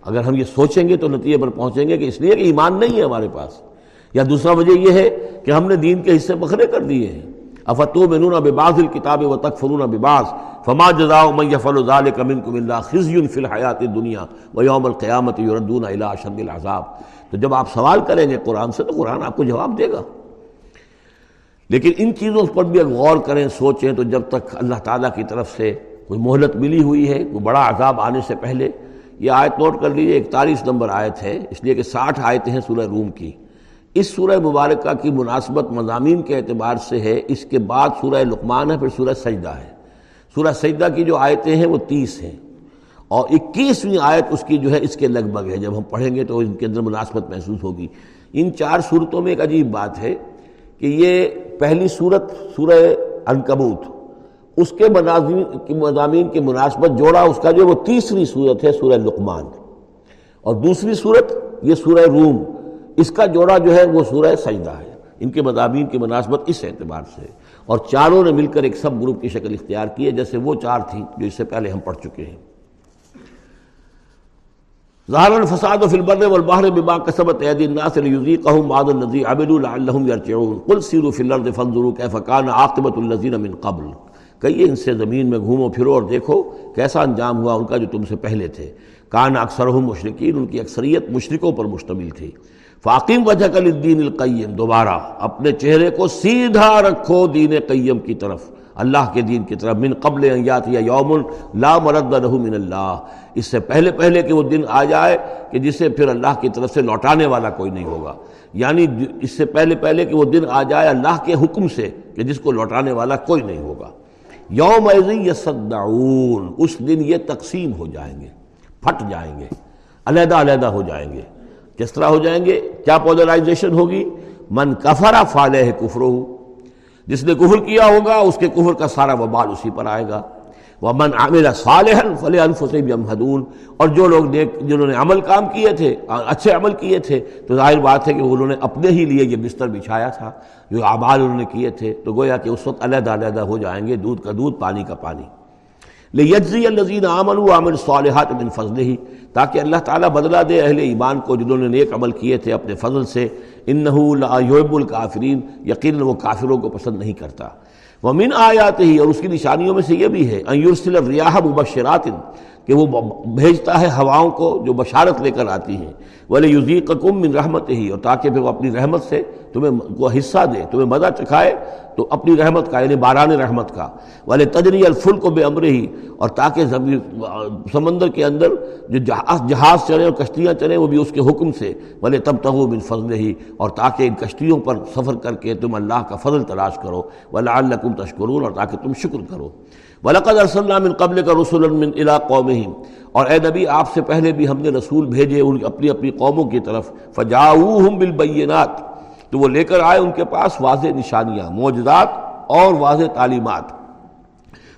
اگر ہم یہ سوچیں گے تو نتیجے پر پہنچیں گے کہ اس لیے کہ ایمان نہیں ہے ہمارے پاس۔ یا دوسرا وجہ یہ ہے کہ ہم نے دین کے حصے بکھرے کر دیے ہیں۔ افتو بنون بباز الکتاب و تکفرون بباز فما جزاء من يفعل ذلك منكم الا خزي في الحیات الدنیا ويوم القیامت يردون الى اشد العذاب۔ تو جب آپ سوال کریں گے قرآن سے تو قرآن آپ کو جواب دے گا۔ لیکن ان چیزوں پر بھی اگر غور کریں، سوچیں تو جب تک اللہ تعالیٰ کی طرف سے کوئی مہلت ملی ہوئی ہے، کوئی بڑا عذاب آنے سے پہلے، یہ آیت نوٹ کر لیجیے اکتالیس نمبر آیت ہے۔ اس لیے کہ ساٹھ آیتیں ہیں سورہ روم کی۔ اس سورہ مبارکہ کی مناسبت مضامین کے اعتبار سے ہے، اس کے بعد سورہ لقمان ہے، پھر سورہ سجدہ ہے۔ سورہ سجدہ کی جو آیتیں ہیں وہ تیس ہیں۔ اور اکیسویں آیت اس کی جو ہے اس کے لگ بھگ ہے۔ جب ہم پڑھیں گے تو ان کے اندر مناسبت محسوس ہوگی۔ ان چار صورتوں میں ایک عجیب بات ہے کہ یہ پہلی صورت سورہ انکبوت اس کے مضامین کی مناسبت جوڑا اس کا جو وہ تیسری صورت ہے سورہ لقمان۔ اور دوسری صورت یہ سورہ روم، اس کا جوڑا جو ہے وہ سورہ سجدہ ہے۔ ان کے مضامین کی مناسبت اس اعتبار سے۔ اور چاروں نے مل کر ایک سب گروپ کی شکل اختیار کی ہے، جیسے وہ چار تھیں جو اس سے پہلے ہم پڑھ چکے ہیں۔ ظاہر الفساد و فلبر والبحر بما کسبت اید الناس لیذیقہم بعض الذی عملوا لعلہم یرجعون۔ قل سیروا فی الارض فانظروا کیف کان عاقبت الذین من قبل۔ کہیے ان سے زمین میں گھومو پھرو اور دیکھو کیسا انجام ہوا ان کا جو تم سے پہلے تھے۔ کان اکثرہم مشرکین، ان کی اکثریت مشرکوں پر مشتمل تھی۔ فاقیم وجہ کل دین القیم، دوبارہ اپنے چہرے کو سیدھا رکھو دین قیم کی طرف۔ اللہ کے دین کی طرف من قبل یات یا یوم لا مرد رہ من اللہ۔ اس سے پہلے پہلے کہ وہ دن آ جائے کہ جسے پھر اللہ کی طرف سے لوٹانے والا کوئی نہیں ہوگا۔ یعنی اس سے پہلے پہلے کہ وہ دن آ جائے اللہ کے حکم سے کہ جس کو لوٹانے والا کوئی نہیں ہوگا۔ یوم یصدعون، اس دن یہ تقسیم ہو جائیں گے، پھٹ جائیں گے، علیحدہ علیحدہ ہو جائیں گے۔ کس طرح ہو جائیں گے؟ کیا پولرائزیشن ہوگی؟ من کفرا فالح کفر جس نے کفر کیا ہوگا، اس کے کفر کا سارا وبال اسی پر آئے گا۔ وہ من عامل صالح فل الفصیب یمحدون اور جو لوگ دیکھ جنہوں نے عمل کام کیے تھے، اچھے عمل کیے تھے، تو ظاہر بات ہے کہ انہوں نے اپنے ہی لیے یہ بستر بچھایا تھا۔ جو اعمال انہوں نے کیے تھے، تو گویا کہ اس وقت علیحدہ علیحدہ ہو جائیں گے، دودھ کا دودھ، پانی کا پانی۔ لیجزی الذین آمنوا وعملوا الصالحات من فضلہ تاکہ اللہ تعالیٰ بدلہ دے اہل ایمان کو، جنہوں نے نیک عمل کیے تھے اپنے فضل سے۔ لا یحب الکافرین، یقینا وہ کافروں کو پسند نہیں کرتا۔ ومن آیات ہی اور اس کی نشانیوں میں سے یہ بھی ہے، ان یرسل الریاح مبشرات کہ وہ بھیجتا ہے ہواؤں کو جو بشارت لے کر آتی ہیں۔ بولے یوزی کم من رحمت ہی اور تاکہ پھر وہ اپنی رحمت سے تمہیں کو حصہ دے، تمہیں مزہ چکھائے، تو اپنی رحمت کا یعنی باران رحمت کا۔ والے تجری الفل کو بے امر ہی اور تاکہ سمندر کے اندر جو جہاز جہاز چلے اور کشتیاں چلیں، وہ بھی اس کے حکم سے۔ بولے تب تغ بن فضل ہی اور تاکہ ان کشتیوں پر سفر کر کے تم اللہ کا فضل تلاش کرو۔ ولا الکم تشکرون اور تاکہ تم شکر کرو۔ ولقد ارسلنا من قبل کا رسول من الا قومہم اور اے نبی، آپ سے پہلے بھی ہم نے رسول بھیجے ان اپنی اپنی قوموں کی طرف۔ فجاؤہم بالبینات تو وہ لے کر آئے ان کے پاس واضح نشانیاں، معجزات اور واضح تعلیمات۔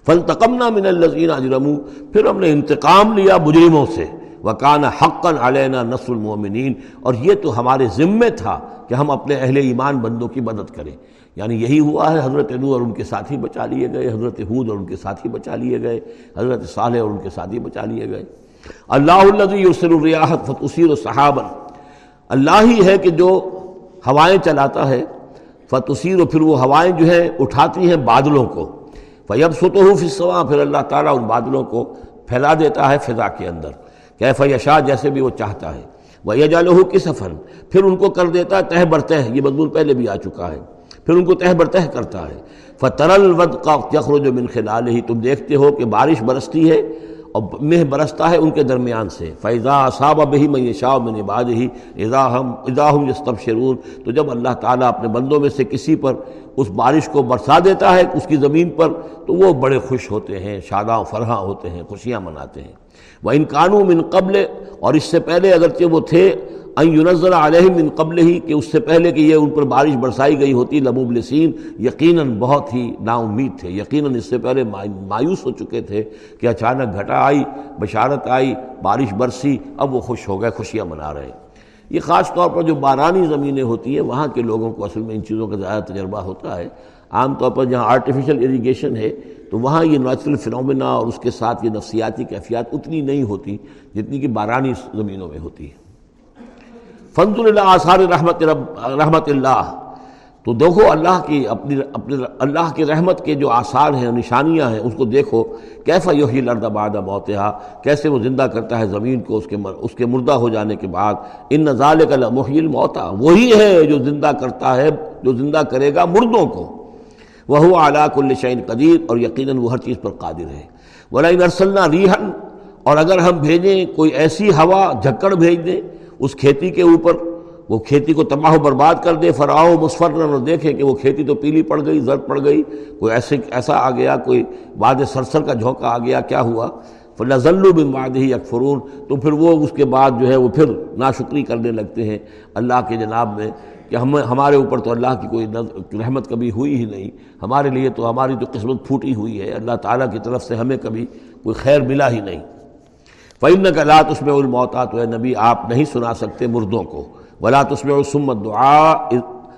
فلتقمنا من الذین اجرموا پھر ہم نے انتقام لیا مجرموں سے۔ وکان حقا علینا نصر المومنین اور یہ تو ہمارے ذمے تھا کہ ہم اپنے اہل ایمان بندوں کی مدد کریں۔ یعنی یہی ہوا ہے، حضرت نو اور ان کے ساتھی بچا لیے گئے، حضرت حود اور ان کے ساتھی بچا لیے گئے، حضرت صالح اور ان کے ساتھی بچا لیے گئے۔ اللہ الذي يرسل الرياح فتثير سحابا اللہ ہی ہے کہ جو ہوائیں چلاتا ہے، فتثیر و پھر وہ ہوائیں جو ہیں اٹھاتی ہیں بادلوں کو۔ فیب ستو فصوا پھر اللہ تعالیٰ ان بادلوں کو پھیلا دیتا ہے فضا کے اندر۔ کہ فیشا جیسے بھی وہ چاہتا ہے۔ وہ یہ جالو کس فن پھر ان کو کر دیتا ہے تہ برتہ یہ مضمون پہلے بھی آ چکا ہے۔ پھر ان کو تہ برتہ کرتا ہے۔ فترل ود کا یخرج من خلال ہی تم دیکھتے ہو کہ بارش برستی ہے اور مہ برستا ہے ان کے درمیان سے۔ فیضا صاب بہی میں شاہ میں نباد ہی اضاحم اضاحم یستب شرون تو جب اللہ تعالیٰ اپنے بندوں میں سے کسی پر اس بارش کو برسا دیتا ہے، اس کی زمین پر، تو وہ بڑے خوش ہوتے ہیں، شاداں فرحاں ہوتے ہیں، خوشیاں مناتے ہیں۔ وہ ان قانون من قبل، اور اس سے پہلے اگرچہ وہ تھے ينزل علیہ من قبل ہی کہ اس سے پہلے کہ یہ ان پر بارش برسائی گئی ہوتی لمبلسین یقیناً بہت ہی نا امید تھے، یقیناً اس سے پہلے مایوس ہو چکے تھے کہ اچانک گھٹا آئی، بشارت آئی، بارش برسی، اب وہ خوش ہو گئے، خوشیاں منا رہے۔ ہیں یہ خاص طور پر جو بارانی زمینیں ہوتی ہیں، وہاں کے لوگوں کو اصل میں ان چیزوں کا زیادہ تجربہ ہوتا ہے۔ عام طور پر جہاں آرٹیفیشل اریگیشن ہے، تو وہاں یہ نیچرل فنومنا اور اس کے ساتھ یہ نفسیاتی کیفیات اتنی نہیں ہوتی جتنی کہ بارانی زمینوں میں ہوتی ہے۔ فنز اللہ آثار رحمت رب، رحمت اللہ تو دیکھو اللہ کی اپنی اپنے اللہ کی رحمت کے جو آثار ہیں، نشانیاں ہیں، اس کو دیکھو۔ کیسا یوہی لرد آباد موتحا کیسے وہ زندہ کرتا ہے زمین کو اس کے مر، اس کے مردہ ہو جانے کے بعد؟ ان نظال کا محیل موتا وہی ہے جو زندہ کرتا ہے، جو زندہ کرے گا مردوں کو۔ وہ اعلیٰ الشعین قدیر اور یقیناً وہ ہر چیز پر قادر ہے۔ ولا ارسلنا ریحن اور اگر ہم بھیجیں کوئی ایسی ہوا، جھکڑ بھیج دیں اس کھیتی کے اوپر، وہ کھیتی کو تباہ و برباد کر دے فراؤ مسفر اور دیکھے کہ وہ کھیتی تو پیلی پڑ گئی، زرد پڑ گئی، کوئی ایسے، ایسا آ گیا، کوئی باد سرسر کا جھونکا آ گیا، کیا ہوا؟ فلزلو بن باد ہی اکفرون تو پھر وہ اس کے بعد جو ہے وہ پھر ناشکری کرنے لگتے ہیں اللہ کے جناب میں کہ ہم، ہمارے اوپر تو اللہ کی کوئی رحمت کبھی ہوئی ہی نہیں۔ ہمارے لیے تو ہماری تو قسمت پھوٹی ہوئی ہے۔ اللہ تعالیٰ کی طرف سے ہمیں کبھی کوئی خیر ملا ہی نہیں۔ فعن کا لات اس میں الموتا تو نبی، آپ نہیں سنا سکتے مردوں کو۔ ولا اس میں سمت دعا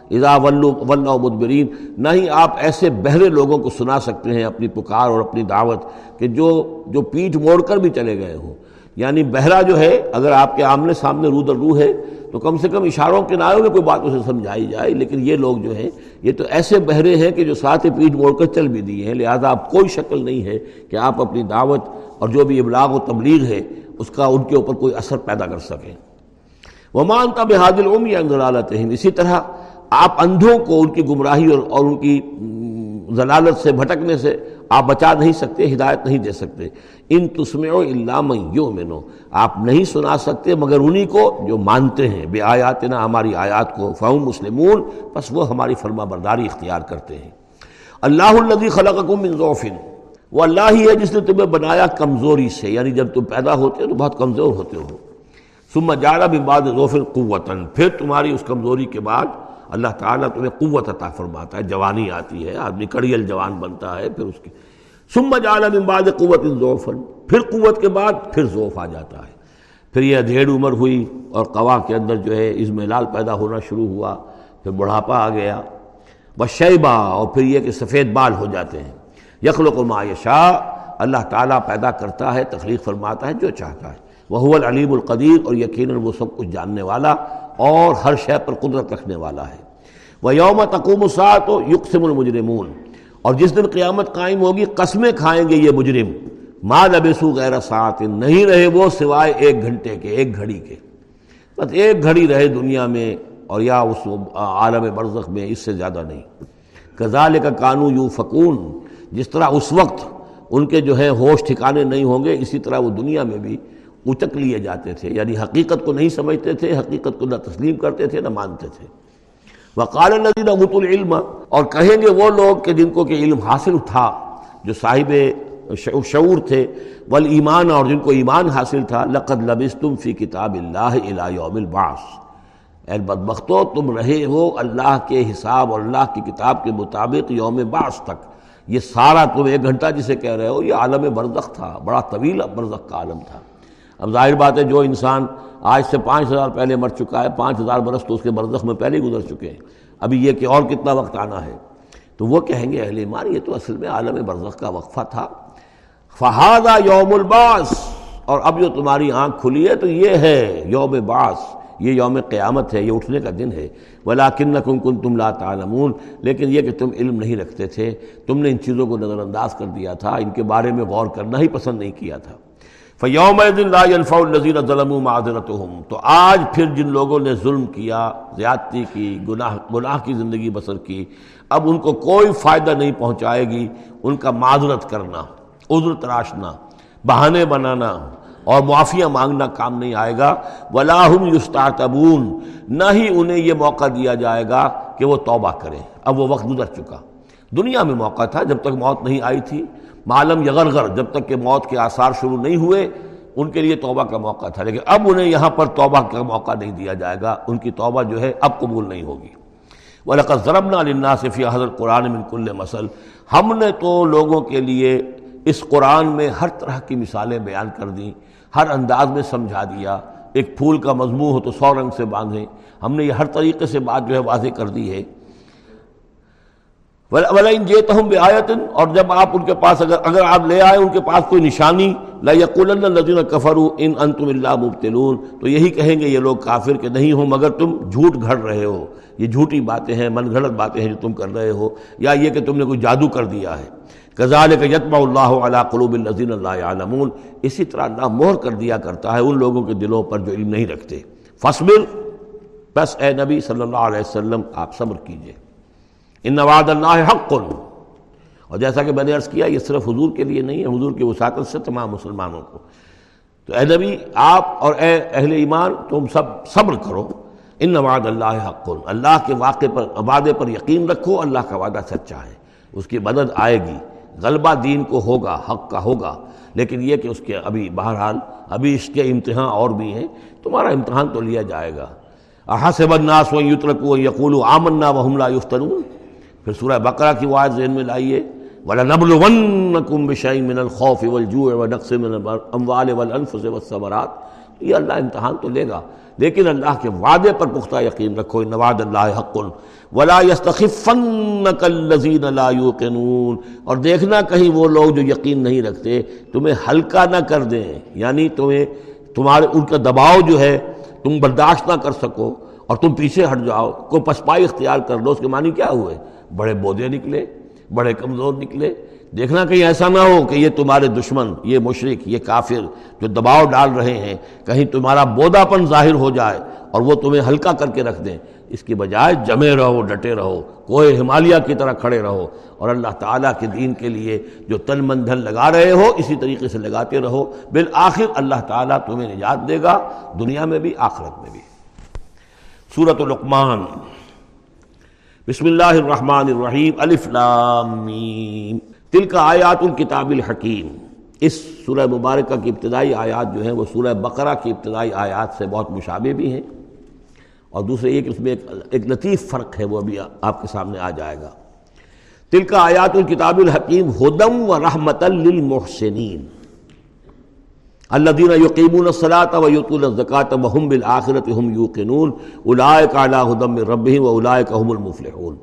اذا ولو مدبرین نہ ہی آپ ایسے بہرے لوگوں کو سنا سکتے ہیں اپنی پکار اور اپنی دعوت کہ جو جو پیٹھ موڑ کر بھی چلے گئے ہوں۔ یعنی بہرا جو ہے، اگر آپ کے آمنے سامنے رو در روح ہے تو کم سے کم اشاروں کے نائوں میں کوئی بات اسے سمجھائی جائے، لیکن یہ لوگ جو ہیں، یہ تو ایسے بہرے ہیں کہ جو ساتھ پیٹھ موڑ کر چل بھی دیے ہیں۔ لہذا آپ کوئی شکل نہیں ہے کہ آپ اپنی دعوت اور جو بھی ابلاغ و تبلیغ ہے، اس کا ان کے اوپر کوئی اثر پیدا کر سکیں وہ مانتا بے حادل یا ضلالت اسی طرح آپ اندھوں کو ان کی گمراہی اور اور ان کی ضلالت سے بھٹکنے سے آپ بچا نہیں سکتے، ہدایت نہیں دے سکتے۔ ان تسم و علام یوں مینو آپ نہیں سنا سکتے مگر انہی کو جو مانتے ہیں۔ بے آیات نہ ہماری آیات کو فہم مسلمون۔ بس وہ ہماری فرما برداری اختیار کرتے ہیں۔ اللہ الدی خلق من ضوفن وہ اللہ ہی ہے جس نے تمہیں بنایا کمزوری سے۔ یعنی جب تم پیدا ہوتے ہو تو بہت کمزور ہوتے ہو۔ سما جارہ بھی بعد ظوفن قوتاً۔ پھر تمہاری اس کمزوری کے بعد اللہ تعالیٰ تمہیں قوت عطا فرماتا ہے، جوانی آتی ہے، آدمی کڑیل جوان بنتا ہے، پھر اس کے سما جارہ بھی بعد قوت ظوفن پھر قوت کے بعد پھر ذوف آ جاتا ہے۔ پھر یہ ادھیڑ عمر ہوئی اور قوا کے اندر جو ہے اس لال پیدا ہونا شروع ہوا، پھر بڑھاپا آ گیا۔ بس شیبہ اور پھر یہ کہ سفید بال ہو جاتے ہیں۔ یخلق ما یشاء، اللہ تعالیٰ پیدا کرتا ہے، تخلیق فرماتا ہے جو چاہتا ہے۔ وہ العلیم القدیر، اور یقیناً وہ سب کچھ جاننے والا اور ہر شے پر قدرت رکھنے والا ہے۔ وہ یوم تقوم و یقسم المجرمون۔ اور جس دن قیامت قائم ہوگی، قسمیں کھائیں گے یہ مجرم۔ ماں لبسو غیر سات نہیں رہے وہ سوائے ایک گھنٹے کے، ایک گھڑی کے۔ بس ایک گھڑی رہے دنیا میں، اور یا اس عالم برزخ میں، اس سے زیادہ نہیں۔ کزال کا کانو یو فکون جس طرح اس وقت ان کے جو ہے ہوش ٹھکانے نہیں ہوں گے، اسی طرح وہ دنیا میں بھی اچک لیے جاتے تھے یعنی حقیقت کو نہیں سمجھتے تھے، حقیقت کو نہ تسلیم کرتے تھے، نہ مانتے تھے۔ وقال الذين اوتوا العلم، اور کہیں گے وہ لوگ کہ جن کو کہ علم حاصل تھا، جو صاحب شعور تھے ول ایمان اور جن کو ایمان حاصل تھا، لقد لبستم فی کتاب اللہ الى یوم البعث۔ اے بدبختو، تم رہے ہو اللہ کے حساب اور اللہ کی کتاب کے مطابق یوم بعث تک۔ یہ سارا تم ایک گھنٹہ جسے کہہ رہے ہو، یہ عالم برزخ تھا، بڑا طویل برزخ کا عالم تھا۔ اب ظاہر بات ہے جو انسان آج سے پانچ ہزار پہلے مر چکا ہے، پانچ ہزار برس تو اس کے برزخ میں پہلے گزر چکے ہیں۔ ابھی یہ کہ اور کتنا وقت آنا ہے۔ تو وہ کہیں گے، اہل ایمان، یہ تو اصل میں عالم برزخ کا وقفہ تھا۔ فہادہ یوم الباس اور اب جو تمہاری آنکھ کھلی ہے تو یہ ہے یوم باس یہ یوم قیامت ہے، یہ اٹھنے کا دن ہے۔ ولا کن کن کن تم لا تعلمون۔ لیکن یہ کہ تم علم نہیں رکھتے تھے، تم نے ان چیزوں کو نظر انداز کر دیا تھا، ان کے بارے میں غور کرنا ہی پسند نہیں کیا تھا۔ فیوم لا ينفع الذين ظلموا معذرتهم تو آج پھر جن لوگوں نے ظلم کیا، زیادتی کی، گناہ گناہ کی زندگی بسر کی، اب ان کو کوئی فائدہ نہیں پہنچائے گی، ان کا معذرت کرنا، عذر تراشنا، بہانے بنانا اور معافیاں مانگنا کام نہیں آئے گا۔ ولاحم یستعتبون، نہ ہی انہیں یہ موقع دیا جائے گا کہ وہ توبہ کریں۔ اب وہ وقت گزر چکا۔ دنیا میں موقع تھا جب تک موت نہیں آئی تھی۔ معلوم یغرغر، جب تک کہ موت کے آثار شروع نہیں ہوئے، ان کے لیے توبہ کا موقع تھا۔ لیکن اب انہیں یہاں پر توبہ کا موقع نہیں دیا جائے گا، ان کی توبہ جو ہے اب قبول نہیں ہوگی۔ وَلَقَدْ ضَرَبْنَا لِلنَّاسِ فِي حضرت قرآن من کل مسل ہم نے تو لوگوں کے لیے اس قرآن میں ہر طرح کی مثالیں بیان کر دیں، ہر انداز میں سمجھا دیا۔ ایک پھول کا مضمون ہو تو سو رنگ سے باندھیں۔ ہم نے یہ ہر طریقے سے بات جو ہے واضح کر دی ہے۔ بے آیتن اور جب آپ ان کے پاس اگر اگر آپ لے آئے ان کے پاس کوئی نشانی، لا لَيَقُولَنَّ کفرو ان انتم اللہ مبتلون تو یہی کہیں گے، یہ لوگ کافر کے نہیں ہوں، مگر تم جھوٹ گھڑ رہے ہو۔ یہ جھوٹی باتیں ہیں، من گھڑت باتیں ہیں جو تم کر رہے ہو، یا یہ کہ تم نے کوئی جادو کر دیا ہے۔ غزال کا یتما اللہ علیہ قلوب النظین اللہ عالمون اسی طرح اللہ مہر کر دیا کرتا ہے ان لوگوں کے دلوں پر جو علم نہیں رکھتے۔ فصبر بس اے نبی صلی اللہ علیہ وسلم، آپ صبر کیجیے۔ ان نواد اللہ حق اور جیسا کہ میں نے عرض کیا، یہ صرف حضور کے لیے نہیں ہے، حضور کی وساطت سے تمام مسلمانوں کو۔ تو اے نبی، آپ اور اے اہل ایمان، تم سب صبر کرو۔ ان نواد اللہ حق، اللہ کے واقع پر، وعدے پر یقین رکھو، اللہ کا وعدہ سچا ہے۔ اس کی مدد آئے گی۔ غلبہ دین کو ہوگا، حق کا ہوگا۔ لیکن یہ کہ اس کے ابھی بہرحال، ابھی اس کے امتحان اور بھی ہیں، تمہارا امتحان تو لیا جائے گا۔ احسب الناس و یترکو یقول آمنا وهم لا یفتنون۔ پھر سورہ بقرہ کی وعد ذہن میں لائیے، وَلَنَبْلُوَنَّكُمْ بِشَيْءٍ مِّنَ الْخَوْفِ وَالْجُوعِ وَنَقْصٍ مِّنَ الْأَمْوَالِ وَالْأَنفُسِ وَالثَّمَرَاتِ۔ یہ اللہ امتحان تو لے گا، لیکن اللہ کے وعدے پر پختہ یقین رکھو، ان وعد اللہ حق ولا يستخفنك الذين لا يوقنون۔ اور دیکھنا کہیں وہ لوگ جو یقین نہیں رکھتے، تمہیں ہلکا نہ کر دیں یعنی تمہیں، تمہارے ان کا دباؤ جو ہے، تم برداشت نہ کر سکو اور تم پیچھے ہٹ جاؤ، کو پسپائی اختیار کر لو، اس کے معنی کیا ہوئے؟ بڑے بودے نکلے، بڑے کمزور نکلے۔ دیکھنا کہیں ایسا نہ ہو کہ یہ تمہارے دشمن، یہ مشرق یہ کافر جو دباؤ ڈال رہے ہیں، کہیں تمہارا بودا پن ظاہر ہو جائے اور وہ تمہیں ہلکا کر کے رکھ دیں۔ اس کی بجائے جمے رہو، ڈٹے رہو کوئی ہمالیہ کی طرح کھڑے رہو اور اللہ تعالیٰ کے دین کے لیے جو تن من دھن لگا رہے ہو، اسی طریقے سے لگاتے رہو۔ بالآخر اللہ تعالیٰ تمہیں نجات دے گا، دنیا میں بھی، آخرت میں بھی۔ سورت القمان بسم اللہ الرحمن الرحیم، الف لام میم۔ تل کا آیات الکتاب الحکیم۔ اس سورہ مبارکہ کی ابتدائی آیات جو ہیں، وہ سورہ بقرہ کی ابتدائی آیات سے بہت مشابہ بھی ہیں۔ اور دوسرے یہ کہ اس میں ایک ایک لطیف فرق ہے، وہ ابھی آپ کے سامنے آ جائے گا۔ تل کا آیات الکتاب الحکیم ہدم و رحمت للمحسنین۔ اللہ دین یقین الصلاۃ و یوت الزکات وحم بالآخرت ہم یوقنون، اولائک علی ہدم ربہم و اولائک هم المفلحون۔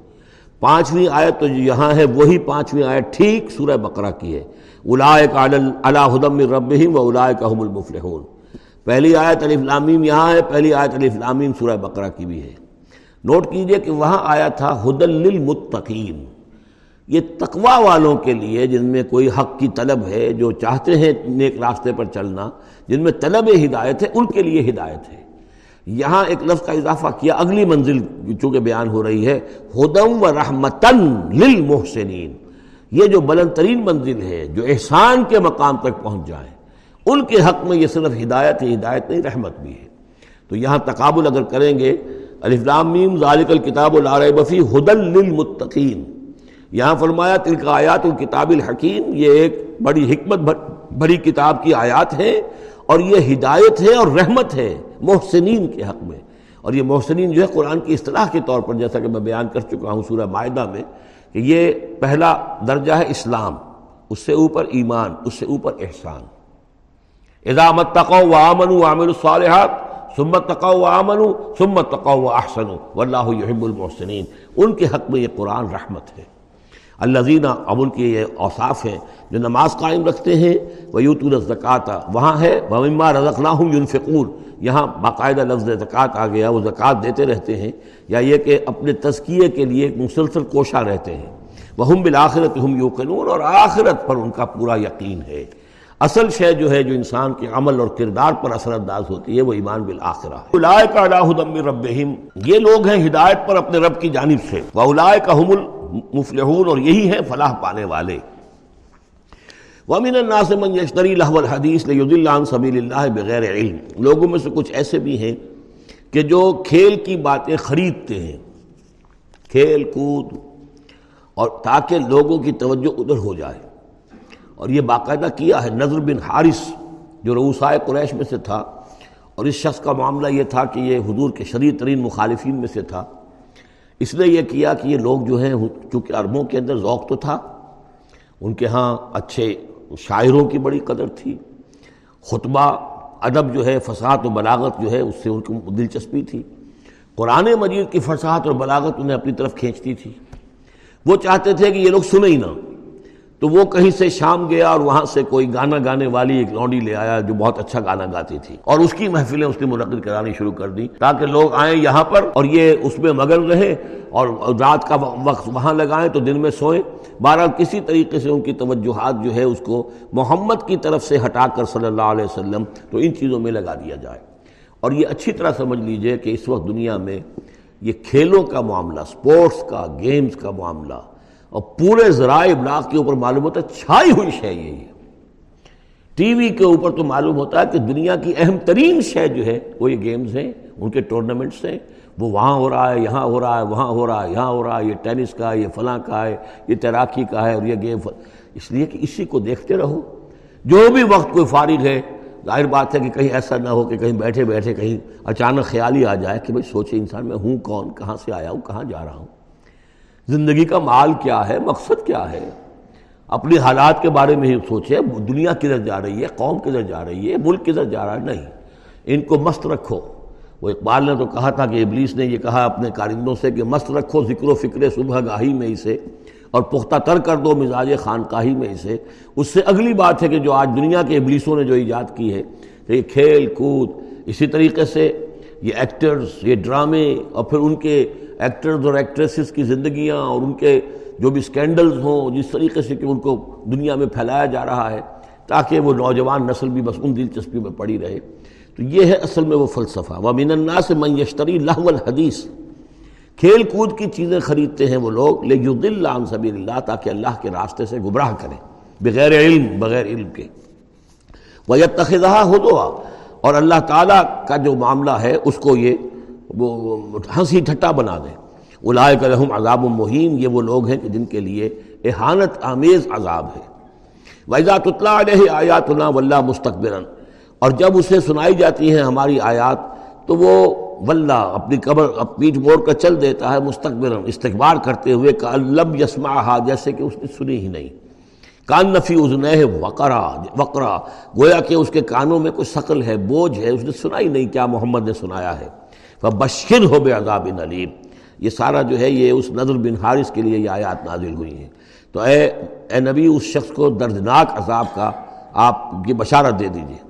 پانچویں آیت تو یہاں ہے، وہی پانچویں آیت ٹھیک سورہ بقرہ کی ہے۔ اولائک علی ہدم ربہم و اولائک هم المفلحون۔ پہلی آیت علیف لامیم یہاں ہے، پہلی آیت علیف لامیم سورہ بقرہ کی بھی ہے۔ نوٹ کیجیے کہ وہاں آیا تھا ہدل للمتقین۔ یہ تقوا والوں کے لیے جن میں کوئی حق کی طلب ہے، جو چاہتے ہیں نیک راستے پر چلنا، جن میں طلب ہدایت ہے، ان کے لیے ہدایت ہے۔ یہاں ایک لفظ کا اضافہ کیا، اگلی منزل چونکہ بیان ہو رہی ہے ہدم و رحمتن للمحسنین۔ یہ جو بلند ترین منزل ہے، جو احسان کے مقام تک پہنچ جائیں ان کے حق میں یہ صرف ہدایت ہے ہدایت نہیں، رحمت بھی ہے۔ تو یہاں تقابل اگر کریں گے میم، ذالک الکتاب العر بفی ہدل للمتقین۔ یہاں فرمایا تلک آیات الکتاب الحکیم، یہ ایک بڑی حکمت بڑی کتاب کی آیات ہیں اور یہ ہدایت ہے اور رحمت ہے محسنین کے حق میں۔ اور یہ محسنین جو ہے قرآن کی اصطلاح کے طور پر، جیسا کہ میں بیان کر چکا ہوں سورہ معاہدہ میں، کہ یہ پہلا درجہ ہے اسلام، اس سے اوپر ایمان، اس سے اوپر احسان۔ ادامت تقو و آمن و عامر الصالحات سمت تقو و آمن سمت تقو و احسن و اللہ یحب المحسنین۔ ان کے حق میں یہ قرآن رحمت ہے۔ اللہ زینہ کے یہ اوصاف ہیں جو نماز قائم رکھتے ہیں وہ یوت الزکات وہاں ہے مما رضقنا ہوں یونفقون یہاں باقاعدہ لفظ زکوٰۃ آ گیا، وہ زکوٰۃ دیتے رہتے ہیں، یا یہ کہ اپنے تزکیے کے لیے مسلسل کوشاں رہتے ہیں۔ وہ ہم بالآخرت ہم یوقنون اور آخرت پر ان کا پورا یقین ہے۔ اصل شے جو ہے، جو انسان کے عمل اور کردار پر اثر انداز ہوتی ہے، وہ ایمان بالآخرہ اولائے کا اللہ ربہم، یہ لوگ ہیں ہدایت پر اپنے رب کی جانب سے۔ وہ اولائے کا حمل مفلحون اور یہی ہے فلاح پانے والے۔ وَمِنَ النَّاسِ مَنْ يَشْتَرِي لَهْوَ الْحَدِيثِ لِيُضِلَّ عَنْ سَبِيلِ اللَّهِ بِغَيْرِ عِلْمِ۔ لوگوں میں سے کچھ ایسے بھی ہیں کہ جو کھیل کی باتیں خریدتے ہیں۔ کھیل کود اور تاکہ لوگوں کی توجہ ادھر ہو جائے۔ اور یہ باقاعدہ کیا ہے؟ نظر بن حارث، جو روسائے قریش میں سے تھا، اور اس شخص کا معاملہ یہ تھا کہ یہ حضور کے شریر ترین مخالفین میں سے تھا۔ اس نے یہ کیا کہ یہ لوگ جو ہیں، چونکہ عربوں کے اندر ذوق تو تھا، ان کے ہاں اچھے شاعروں کی بڑی قدر تھی، خطبہ، ادب جو ہے، فساد و بلاغت جو ہے، اس سے ان کی دلچسپی تھی۔ قرآن مجید کی فساد اور بلاغت انہیں اپنی طرف کھینچتی تھی۔ وہ چاہتے تھے کہ یہ لوگ سنیں ہی نہ۔ تو وہ کہیں سے شام گیا اور وہاں سے کوئی گانا گانے والی ایک لونڈی لے آیا جو بہت اچھا گانا گاتی تھی اور اس کی محفلیں اس نے منعقد کرانی شروع کر دی تاکہ لوگ آئیں یہاں پر اور یہ اس میں مگن رہے اور رات کا وقت وہاں لگائیں تو دن میں سوئیں۔ بہرحال کسی طریقے سے ان کی توجہات جو ہے اس کو محمد کی طرف سے ہٹا کر صلی اللہ علیہ وسلم تو ان چیزوں میں لگا دیا جائے۔ اور یہ اچھی طرح سمجھ لیجیے کہ اس وقت دنیا میں یہ کھیلوں کا معاملہ، سپورٹس کا، گیمز کا معاملہ اور پورے ذرائع ابلاغ کے اوپر معلوم ہوتا ہے چھائی ہوئی شے یہ ٹی وی کے اوپر تو معلوم ہوتا ہے کہ دنیا کی اہم ترین شے جو ہے وہ یہ گیمز ہیں، ان کے ٹورنامنٹس ہیں۔ وہ وہاں ہو رہا ہے، یہاں ہو رہا ہے، وہاں ہو رہا ہے، یہاں ہو رہا ہے، یہ ٹینس کا ہے، یہ فلاں کا ہے، یہ تیراکی کا ہے اور یہ گیم اس لیے کہ اسی کو دیکھتے رہو۔ جو بھی وقت کوئی فارغ ہے، ظاہر بات ہے کہ کہیں ایسا نہ ہو کہ کہیں بیٹھے بیٹھے کہیں اچانک خیال ہی آ جائے کہ بھائی سوچے انسان میں ہوں کون، کہاں سے آیا ہوں، کہاں جا رہا ہوں۔ زندگی کا مال کیا ہے، مقصد کیا ہے؟ اپنی حالات کے بارے میں ہی سوچے دنیا کدھر جا رہی ہے، قوم کدھر جا رہی ہے، ملک کدھر جا رہا ہے؟ نہیں۔ ان کو مست رکھو۔ وہ اقبال نے تو کہا تھا کہ ابلیس نے یہ کہا اپنے کارندوں سے کہ مست رکھو ذکر و فکر صبح گاہی میں اسے اور پختہ تر کر دو مزاج خانقاہی میں اسے۔ اس سے اگلی بات ہے کہ جو آج دنیا کے ابلیسوں نے جو ایجاد کی ہے کہ یہ کھیل کود، اسی طریقے سے یہ ایکٹرز، یہ ڈرامے اور پھر ان کے ایکٹرز اور ایکٹریسز کی زندگیاں اور ان کے جو بھی سکینڈلز ہوں، جس طریقے سے کہ ان کو دنیا میں پھیلایا جا رہا ہے، تاکہ وہ نوجوان نسل بھی بس ان دلچسپی میں پڑی رہے۔ تو یہ ہے اصل میں وہ فلسفہ۔ وہ مین الناس من یشتری لہو الحدیث کھیل کود کی چیزیں خریدتے ہیں وہ لوگ۔ لے دل عن سبیل اللہ تاکہ اللہ کے راستے سے گمراہ کریں، بغیر علم بغیر علم کے۔ وہ تخذہ ہو اور اللہ تعالیٰ کا جو معاملہ ہے، اس کو یہ ہنسی ٹھٹا بنا دیں الائے کرم عذاب و مہین، یہ وہ لوگ ہیں کہ جن کے لیے احانت آمیز عذاب ہے۔ ویزا تطلاع علیہ آیات نا ولہ مستقبر اور جب اسے سنائی جاتی ہیں ہماری آیات، تو وہ ولہ اپنی قبر پیٹ موڑ کر چل دیتا ہے مستقبر استقبار کرتے ہوئے، کہ لب یسما جیسے کہ اس نے سنی ہی نہیں۔ کان نفی ازن ہے وقرا وقرا، گویا کہ اس کے کانوں میں کوئی شکل ہے، بوجھ ہے، اس نے سنا ہی نہیں، کیا محمد نے سنایا ہے۔ بشر ہو بے عذاب علیم۔ یہ سارا جو ہے یہ اس نظر بن حارث کے لیے یہ آیات نازل ہوئی ہیں۔ تو اے اے نبی، اس شخص کو دردناک عذاب کا آپ کی بشارت دے دیجیے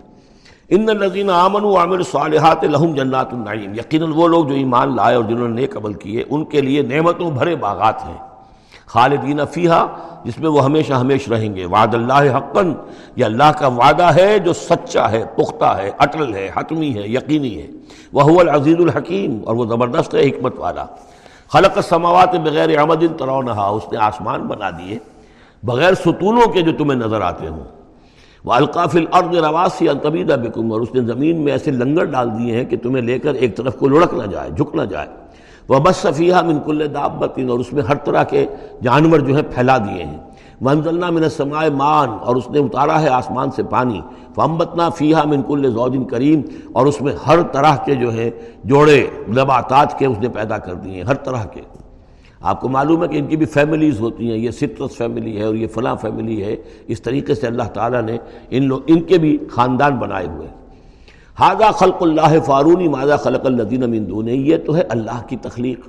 ان نظین امن و عامر صالحات لہم جنات النعیم۔ یقیناً وہ لوگ جو ایمان لائے اور جنہوں نے نیک عمل کیے، ان کے لیے نعمتوں بھرے باغات ہیں۔ خالدین فیحا جس میں وہ ہمیشہ ہمیش رہیں گے۔ وعد اللہ حقن یہ اللہ کا وعدہ ہے جو سچا ہے، پختہ ہے، اٹل ہے، حتمی ہے، یقینی ہے۔ وہ العزیز الحکیم، اور وہ زبردست ہے، حکمت والا۔ خلق السماوات بغیر عمد ترونہا، اس نے آسمان بنا دیے۔ بغیر ستونوں کے جو تمہیں نظر آتے ہوں۔ وہ القاف الارض رواسی الطبیدہ بکم اور اس نے زمین میں ایسے لنگر ڈال دیے ہیں کہ تمہیں لے کر ایک طرف کو لڑک نہ جائے، جھک نہ جائے۔ وہ بس صفیہ من کل اور اس میں ہر طرح کے جانور جو ہیں پھیلا دیے ہیں۔ منزلنا من السماء مان اور اس نے اتارا ہے آسمان سے پانی۔ فمبتنا فیحہ من کل زوجن کریم اور اس میں ہر طرح کے جو ہے جوڑے، نباتات کے اس نے پیدا کر دیے ہیں، ہر طرح کے۔ آپ کو معلوم ہے کہ ان کی بھی فیملیز ہوتی ہیں، یہ سٹرس فیملی ہے اور یہ فلاں فیملی ہے۔ اس طریقے سے اللہ تعالیٰ نے ان لوگ ان کے بھی خاندان بنائے ہوئے ہاضا خلق اللہ فارونی ماضا خلق الدین دون یہ تو ہے اللہ کی تخلیق۔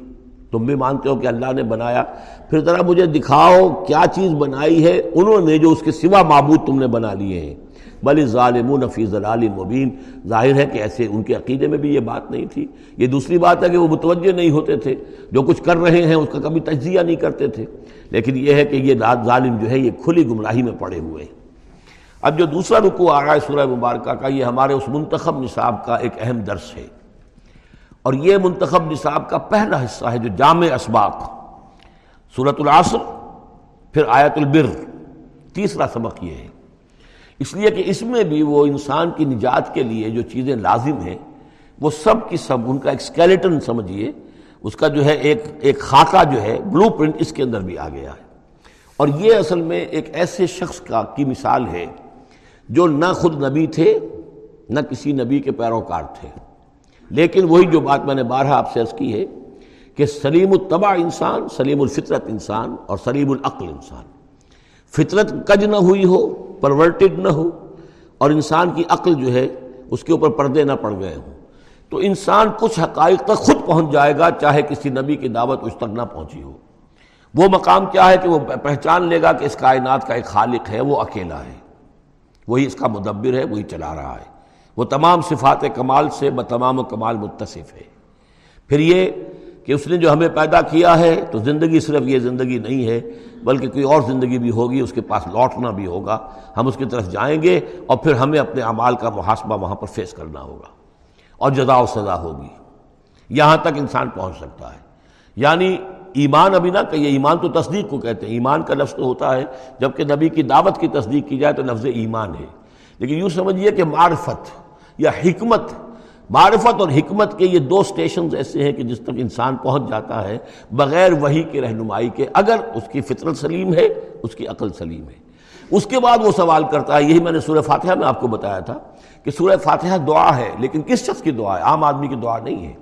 تم بھی مانتے ہو کہ اللہ نے بنایا۔ پھر ذرا مجھے دکھاؤ کیا چیز بنائی ہے۔ انہوں نے جو اس کے سوا معبود تم نے بنا لیے ہیں۔ بل ظالمون فی ضلال مبین۔ ظاہر ہے کہ ایسے ان کے عقیدے میں بھی یہ بات نہیں تھی۔ یہ دوسری بات ہے کہ وہ متوجہ نہیں ہوتے تھے۔ جو کچھ کر رہے ہیں، اس کا کبھی تجزیہ نہیں کرتے تھے۔ لیکن یہ ہے کہ یہ ظالم جو ہے، یہ کھلی گمراہی میں پڑے ہوئے ہیں۔ اب جو دوسرا رکو آ رہا ہے سورہ مبارکہ کا، یہ ہمارے اس منتخب نصاب کا ایک اہم درس ہے۔ اور یہ منتخب نصاب کا پہلا حصہ ہے جو جامع اسباق صورت العصر، پھر آیت البر، تیسرا سبق یہ ہے۔ اس لیے کہ اس میں بھی وہ انسان کی نجات کے لیے جو چیزیں لازم ہیں، وہ سب کی سب ان کا ایک اسکیلیٹن سمجھیے، اس کا جو ہے ایک ایک خاکہ جو ہے بلو پرنٹ اس کے اندر بھی آ گیا ہے۔ اور یہ اصل میں ایک ایسے شخص کا کی مثال ہے جو نہ خود نبی تھے، نہ کسی نبی کے پیروکار تھے۔ لیکن وہی جو بات میں نے بارہ آپ سے عرض کی ہے کہ سلیم الطبع انسان، سلیم الفطرت انسان اور سلیم العقل انسان۔ فطرت کج نہ ہوئی ہو، پرورٹڈ نہ ہو، اور انسان کی عقل جو ہے، اس کے اوپر پردے نہ پڑ گئے ہوں۔ تو انسان کچھ حقائق تک خود پہنچ جائے گا، چاہے کسی نبی کی دعوت اس تک نہ پہنچی ہو۔ وہ مقام کیا ہے کہ وہ پہچان لے گا کہ اس کائنات کا ایک خالق ہے، وہ اکیلا ہے۔ وہی اس کا مدبر ہے، وہی چلا رہا ہے۔ وہ تمام صفات کمال سے بتمام و کمال متصف ہے۔ پھر یہ کہ اس نے جو ہمیں پیدا کیا ہے، تو زندگی صرف یہ زندگی نہیں ہے، بلکہ کوئی اور زندگی بھی ہوگی، اس کے پاس لوٹنا بھی ہوگا۔ ہم اس کی طرف جائیں گے اور پھر ہمیں اپنے اعمال کا محاسبہ وہاں پر فیس کرنا ہوگا۔ اور جزا و سزا ہوگی۔ یہاں تک انسان پہنچ سکتا ہے۔ یعنی ایمان ابھی نہ کہیے، ایمان تو تصدیق کو کہتے ہیں۔ ایمان کا لفظ تو ہوتا ہے، جبکہ نبی کی دعوت کی تصدیق کی جائے تو لفظ ایمان ہے۔ لیکن یوں سمجھیے کہ معرفت یا حکمت، معرفت اور حکمت کے یہ دو سٹیشنز ایسے ہیں کہ جس تک انسان پہنچ جاتا ہے، بغیر وہی کے رہنمائی کے، اگر اس کی فطرت سلیم ہے، اس کی عقل سلیم ہے۔ اس کے بعد وہ سوال کرتا ہے، یہی میں نے سورہ فاتحہ میں آپ کو بتایا تھا کہ سورہ فاتحہ دعا ہے، لیکن کس شخص کی دعا ہے؟ عام آدمی کی دعا نہیں ہے۔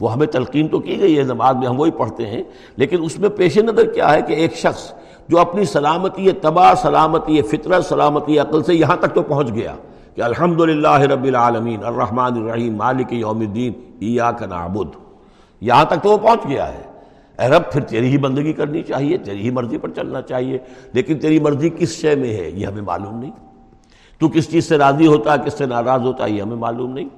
وہ ہمیں تلقین تو کی گئی ہے نماز میں، ہم وہی پڑھتے ہیں، لیکن اس میں پیش نظر کیا ہے کہ ایک شخص جو اپنی سلامتی، تباہ سلامتی، فطرت سلامتی، عقل سے یہاں تک تو پہنچ گیا کہ الحمد للہ رب العالمین، الرحمن الرحیم، مالک یوم الدین، ایاک نعبد۔ یہاں تک تو وہ پہنچ گیا ہے۔ اے رب، پھر تیری ہی بندگی کرنی چاہیے، تیری ہی مرضی پر چلنا چاہیے، لیکن تیری مرضی کس شے میں ہے، یہ ہمیں معلوم نہیں۔ تو کس چیز سے راضی ہوتا ہے کس سے ناراض ہوتا ہے یہ ہمیں معلوم نہیں۔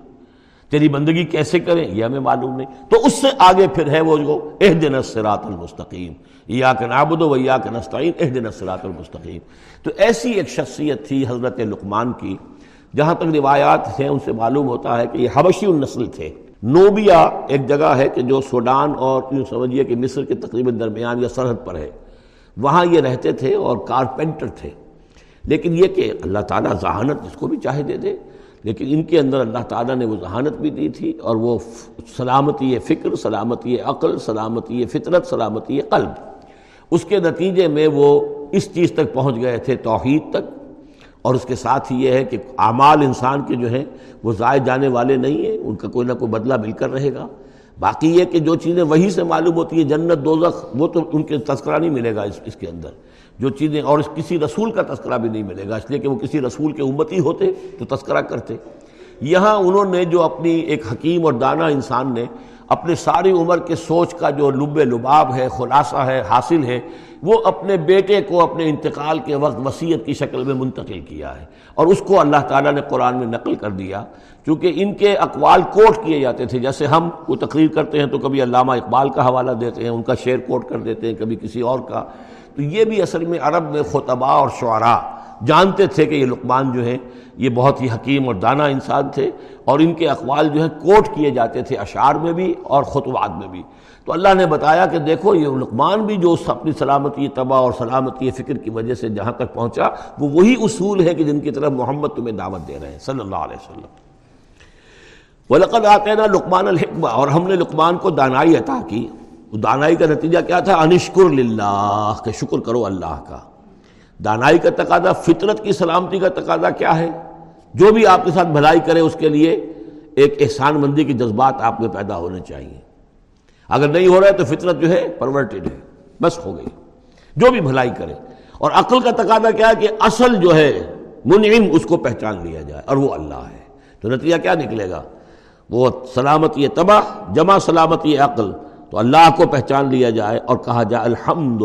تیری بندگی کیسے کریں؟ یہ ہمیں معلوم نہیں۔ تو اس سے آگے پھر ہے وہ جو اح دن المستقیم۔ یا کہ نابود و یا کہ نستعین اح دن المستقیم۔ تو ایسی ایک شخصیت تھی حضرت لقمان کی، جہاں تک روایات ہیں، ان سے معلوم ہوتا ہے کہ یہ حبشی النسل تھے۔ نوبیا ایک جگہ ہے کہ جو سوڈان اور یوں سمجھیے کہ مصر کے تقریباً درمیان یا سرحد پر ہے۔ وہاں یہ رہتے تھے اور کارپینٹر تھے۔ لیکن یہ کہ اللہ تعالیٰ ذہانت جس کو بھی چاہے دے دے۔ لیکن ان کے اندر اللہ تعالیٰ نے وہ ذہانت بھی دی تھی اور وہ سلامتی فکر، سلامتی عقل، سلامتی فطرت، سلامتی قلب. اس کے نتیجے میں وہ اس چیز تک پہنچ گئے تھے توحید تک اور اس کے ساتھ ہی یہ ہے کہ اعمال انسان کے جو ہیں وہ ضائع جانے والے نہیں ہیں، ان کا کوئی نہ کوئی بدلہ مل کر رہے گا. باقی یہ کہ جو چیزیں وہی سے معلوم ہوتی ہیں، جنت، دوزخ، وہ تو ان کے تذکرہ نہیں ملے گا اس اس کے اندر. جو چیزیں اور اس کسی رسول کا تذکرہ بھی نہیں ملے گا، اس لیے کہ وہ کسی رسول کے امتی ہوتے تو تذکرہ کرتے۔ یہاں انہوں نے جو اپنی ایک حکیم اور دانا انسان نے اپنے ساری عمر کے سوچ کا جو لب لباب ہے، خلاصہ ہے، حاصل ہے، وہ اپنے بیٹے کو اپنے انتقال کے وقت وصیت کی شکل میں منتقل کیا ہے۔ اور اس کو اللہ تعالیٰ نے قرآن میں نقل کر دیا، چونکہ ان کے اقوال کوٹ کیے جاتے تھے۔ جیسے ہم کو تقریر کرتے ہیں تو کبھی علامہ اقبال کا حوالہ دیتے ہیں، ان کا شعر کوٹ کر دیتے ہیں، کبھی کسی اور کا۔ تو یہ بھی اصل میں عرب میں خطبہ اور شعراء جانتے تھے کہ یہ لقمان جو ہے یہ بہت ہی حکیم اور دانہ انسان تھے اور ان کے اقوال جو ہے کوٹ کیے جاتے تھے اشعار میں بھی اور خطبات میں بھی۔ تو اللہ نے بتایا کہ دیکھو، یہ لقمان بھی جو اپنی سلامتی تباہ اور سلامتی فکر کی وجہ سے جہاں تک پہنچا، وہ وہی اصول ہے کہ جن کی طرف محمد تمہیں دعوت دے رہے ہیں، صلی اللہ علیہ وسلم۔ ولقد آتے نا لقمان الحکمہ اور ہم نے لقمان کو دانائی عطا کی۔ دانائی کا نتیجہ کیا تھا؟ انشکر للہ، کہ شکر کرو اللہ کا۔ دانائی کا تقاضا، فطرت کی سلامتی کا تقاضا کیا ہے؟ جو بھی آپ کے ساتھ بھلائی کرے اس کے لیے ایک احسان مندی کے جذبات آپ میں پیدا ہونے چاہیے۔ اگر نہیں ہو رہا ہے تو فطرت جو ہے پرورٹڈ ہے، بس ہو گئی۔ جو بھی بھلائی کرے۔ اور عقل کا تقاضا کیا ہے کہ اصل جو ہے، منعم اس کو پہچان لیا جائے اور وہ اللہ ہے۔ تو نتیجہ کیا نکلے گا؟ وہ سلامتی تباہ، جمع سلامتی عقل۔ تو اللہ کو پہچان لیا جائے اور کہا جائے الحمد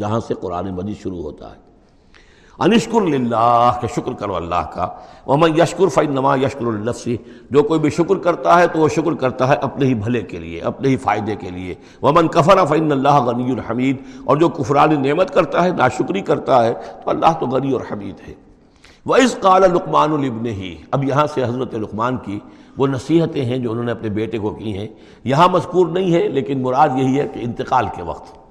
جہاں سے قرآن مجید شروع ہوتا ہے۔ انشکر للہ، کہ شکر کرو اللہ کا۔ ومن یشکر فن نما یشکر النفسی جو کوئی بھی شکر کرتا ہے تو وہ شکر کرتا ہے اپنے ہی بھلے کے لیے، اپنے ہی فائدے کے لیے۔ ومن کفر فن اللہ غنی الحمید اور جو کفران نعمت کرتا ہے، ناشکری کرتا ہے، تو اللہ تو غنی اور حمید ہے۔ وہ اس قال لقمان البن ہی اب یہاں سے حضرت لقمان کی وہ نصیحتیں ہیں جو انہوں نے اپنے بیٹے کو کی ہیں۔ یہاں مذکور نہیں ہے، لیکن مراد یہی ہے کہ انتقال کے وقت۔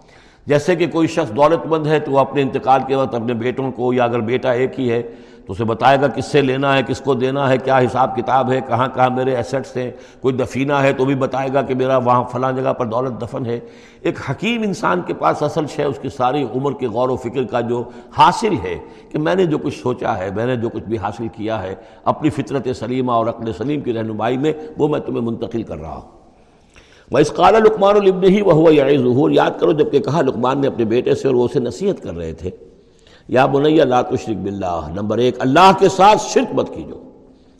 جیسے کہ کوئی شخص دولت مند ہے تو وہ اپنے انتقال کے وقت اپنے بیٹوں کو یا اگر بیٹا ایک ہی ہے تو اسے بتائے گا کس سے لینا ہے، کس کو دینا ہے، کیا حساب کتاب ہے، کہاں کہاں میرے ایسٹس ہیں، کوئی دفینہ ہے تو بھی بتائے گا کہ میرا وہاں فلاں جگہ پر دولت دفن ہے۔ ایک حکیم انسان کے پاس اصل شے، اس کی ساری عمر کے غور و فکر کا جو حاصل ہے کہ میں نے جو کچھ سوچا ہے، میں نے جو کچھ بھی حاصل کیا ہے، اپنی فطرت سلیمہ اور عقل سلیم کی رہنمائی میں وہ میں تمہیں منتقل کر رہا ہوں۔ وہ اس قال لقمان البن ہی وہ ہوا یا ظہور یاد کرو جبکہ کہا لقمان نے اپنے بیٹے سے اور وہ اسے نصیحت کر رہے تھے۔ یا بنیا لا تشرک باللہ، نمبر ایک، اللہ کے ساتھ شرک مت کیجو۔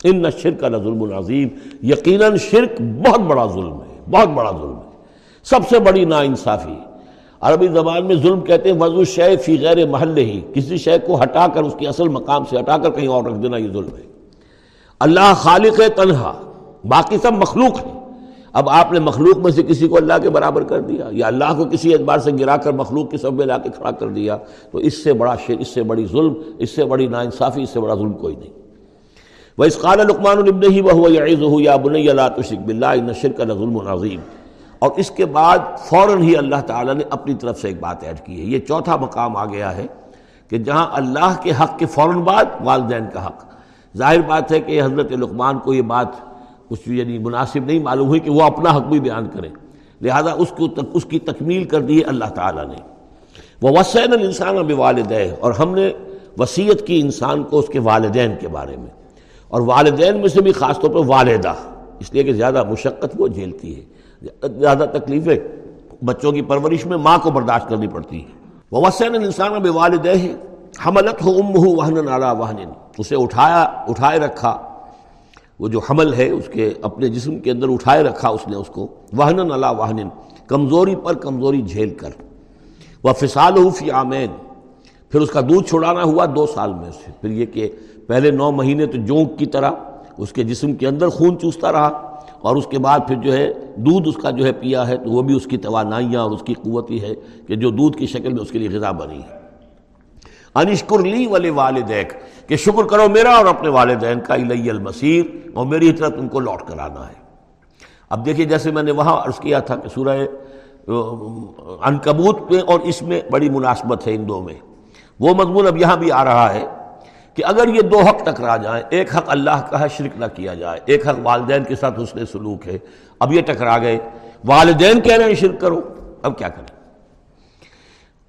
ان نہ شرک کا ظلم العظیم یقیناً شرک بہت بڑا ظلم ہے، بہت بڑا ظلم ہے۔ سب سے بڑی نا انصافی عربی زبان میں ظلم کہتے ہیں، وضو شے فی غیر محل ہی کسی شے کو ہٹا کر اس کی اصل مقام سے ہٹا کر کہیں اور رکھ دینا، یہ ظلم ہے۔ اللہ خالق تنہا، باقی سب مخلوق ہیں۔ اب آپ نے مخلوق میں سے کسی کو اللہ کے برابر کر دیا یا اللہ کو کسی اعتبار سے گرا کر مخلوق کی سب میں لا کے کھڑا کر دیا، تو اس سے بڑا شیر اس سے بڑی ظلم، اس سے بڑی ناانصافی، اس سے بڑا ظلم کوئی نہیں۔ وہ اس قال لقمان البن ہی وہ یا بنی اللہ تشک بلّہ نشر کا ظلم العظیم اور اس کے بعد فوراً ہی اللہ تعالیٰ نے اپنی طرف سے ایک بات ایڈ کی ہے۔ یہ چوتھا مقام آ گیا ہے کہ جہاں اللہ کے حق کے فوراً بعد والدین کا حق۔ ظاہر بات ہے کہ حضرت لقمان کو یہ بات کچھ یعنی مناسب نہیں، معلوم ہوئی کہ وہ اپنا حق بھی بیان کریں لہذا اس کو اس کی تکمیل کر دی ہے اللہ تعالیٰ نے۔ وہ وسین الانسان اب والدین اور ہم نے وصیت کی انسان کو اس کے والدین کے بارے میں۔ اور والدین میں سے بھی خاص طور پر والدہ، اس لیے کہ زیادہ مشقت وہ جھیلتی ہے۔ زیادہ تکلیفیں بچوں کی پرورش میں ماں کو برداشت کرنی پڑتی ہے وہ وسین الانسان اب والدہ حملت ہو ام ہو وہن نالا وہن اسے اٹھایا، اٹھائے رکھا۔ وہ جو حمل ہے اس کے اپنے جسم کے اندر اٹھائے رکھا اس نے اس کو وہن اللہ واہن کمزوری پر کمزوری جھیل کر۔ وہ فسال فی آمین پھر اس کا دودھ چھڑانا ہوا دو سال میں سے۔ پھر یہ کہ پہلے نو مہینے تو جونک کی طرح اس کے جسم کے اندر خون چوستا رہا، اور اس کے بعد پھر جو ہے دودھ اس کا جو ہے پیا ہے تو وہ بھی اس کی توانائیاں اور اس کی قوتی ہے کہ جو دودھ کی شکل میں اس کے لیے غذا بنی ہے۔ انشکر لی ولی والدیک کہ شکر کرو میرا اور اپنے والدین کا، الی المسیر اور میری طرف تم کو لوٹ کر آنا ہے۔ اب دیکھیے، جیسے میں نے وہاں عرض کیا تھا کہ سورہ انکبوت میں اور اس میں بڑی مناسبت ہے ان دو میں۔ وہ مضمون اب یہاں بھی آ رہا ہے کہ اگر یہ دو حق ٹکرا جائیں، ایک حق اللہ کا ہے، شرک نہ کیا جائے، ایک حق والدین کے ساتھ حسن سلوک ہے۔ اب یہ ٹکرا گئے۔ والدین کہہ رہے ہیں شرک کرو، اب کیا کریں؟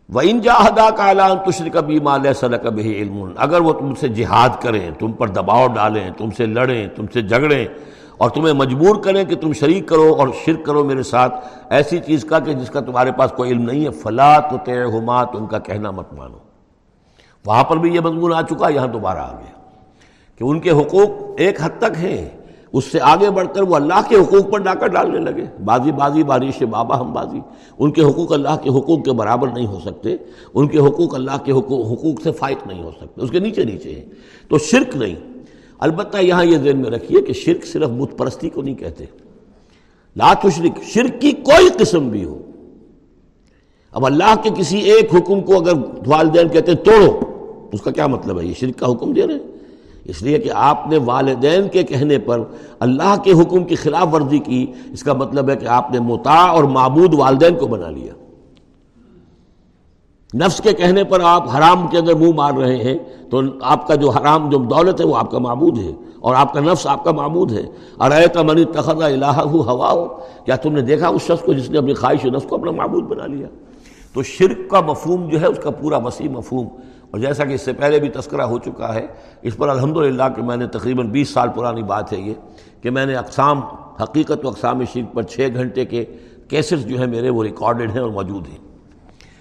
وہ ان جاہدا کا اعلان تشر کبھی مال کبھی علم۔ اگر وہ تم سے جہاد کریں، تم پر دباؤ ڈالیں، تم سے لڑیں، تم سے جھگڑیں اور تمہیں مجبور کریں کہ تم شریک کرو اور شرک کرو میرے ساتھ، ایسی چیز کا کہ جس کا تمہارے پاس کوئی علم نہیں ہے فلاں تو طے تم کا کہنا مت مانو۔ وہاں پر بھی یہ مضمون آ چکا، یہاں دوبارہ آ گیا کہ ان کے حقوق ایک حد تک ہیں۔ اس سے آگے بڑھ کر وہ اللہ کے حقوق پر ڈاکہ ڈالنے لگے۔ بازی بازی بارش بابا ہم بازی۔ ان کے حقوق اللہ کے حقوق کے برابر نہیں ہو سکتے۔ ان کے حقوق اللہ کے حقوق حقوق سے فائق نہیں ہو سکتے۔ اس کے نیچے نیچے ہیں۔ تو شرک نہیں۔ البتہ یہاں یہ ذہن میں رکھیے کہ شرک صرف بت پرستی کو نہیں کہتے۔ لا تشرک، شرک کی کوئی قسم بھی ہو۔ اب اللہ کے کسی ایک حکم کو اگر والدین کہتے توڑو، اس کا کیا مطلب ہے؟ یہ شرک کا حکم دے رہے ہیں۔ اس لیے کہ آپ نے والدین کے کہنے پر اللہ کے حکم کی خلاف ورزی کی، اس کا مطلب ہے کہ آپ نے متا اور معبود والدین کو بنا لیا۔ نفس کے کہنے پر آپ حرام کے اندر منہ مار رہے ہیں، تو آپ کا جو حرام، جو دولت ہے، وہ آپ کا معبود ہے۔ اور آپ کا نفس آپ کا معبود ہے۔ اور کا منی تخذہ الہ ہوا ہو کیا تم نے دیکھا اس شخص کو جس نے اپنی خواہش نفس کو اپنا معبود بنا لیا؟ تو شرک کا مفہوم جو ہے، اس کا پورا وسیع مفہوم۔ اور جیسا کہ اس سے پہلے بھی تذکرہ ہو چکا ہے، اس پر الحمدللہ کہ میں نے تقریباً بیس سال پرانی بات ہے یہ کہ میں نے اقسام، حقیقت و اقسام شرک پر چھ گھنٹے کے کیسز جو ہیں میرے وہ ریکارڈڈ ہیں اور موجود ہیں۔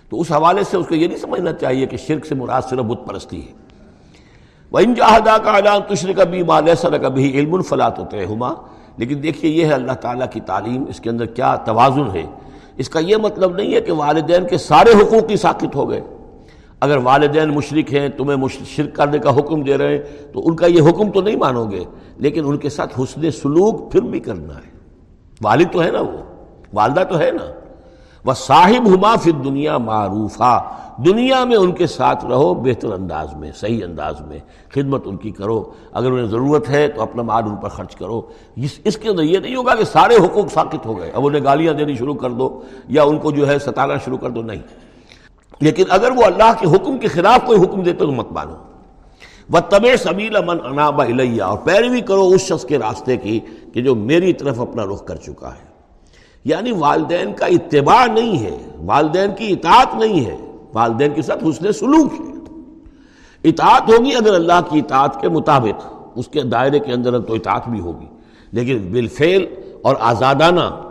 تو اس حوالے سے اس کو یہ نہیں سمجھنا چاہیے کہ شرک سے مراد صرف بت پرستی ہے۔ وہ ان جہادا کا اعلان تشر کبھی مالسر کبھی علم الفلاط ہوتے ہما لیکن دیکھیے یہ ہے اللہ تعالیٰ کی تعلیم، اس کے اندر کیا توازن ہے۔ اس کا یہ مطلب نہیں ہے کہ والدین کے سارے حقوق کی ساکت ہو گئے۔ اگر والدین مشرق ہیں، تمہیں شرک کرنے کا حکم دے رہے ہیں، تو ان کا یہ حکم تو نہیں مانو گے، لیکن ان کے ساتھ حسن سلوک پھر بھی کرنا ہے۔ والد تو ہے نا وہ، والدہ تو ہے نا۔ وہ صاحب ہما پھر دنیا معروف دنیا میں ان کے ساتھ رہو بہتر انداز میں، صحیح انداز میں، خدمت ان کی کرو۔ اگر انہیں ضرورت ہے تو اپنا مال ان پر خرچ کرو۔ اس کے اندر یہ نہیں ہوگا کہ سارے حقوق ساکت ہو گئے، اب انہیں گالیاں دینی شروع کر دو، یا ان کو جو ہے ستانا شروع کر دو، نہیں۔ لیکن اگر وہ اللہ کے حکم کے خلاف کوئی حکم دیتے تو مت مانو۔ وہ طب سبیلا من انابا الیہ اور پیروی کرو اس شخص کے راستے کی کہ جو میری طرف اپنا رخ کر چکا ہے۔ یعنی والدین کا اتباع نہیں ہے، والدین کی اطاعت نہیں ہے۔ والدین کے ساتھ حسن سلوک ہے۔ اطاعت ہوگی اگر اللہ کی اطاعت کے مطابق اس کے دائرے کے اندر تو اطاعت بھی ہوگی۔ لیکن بالفعل اور آزادانہ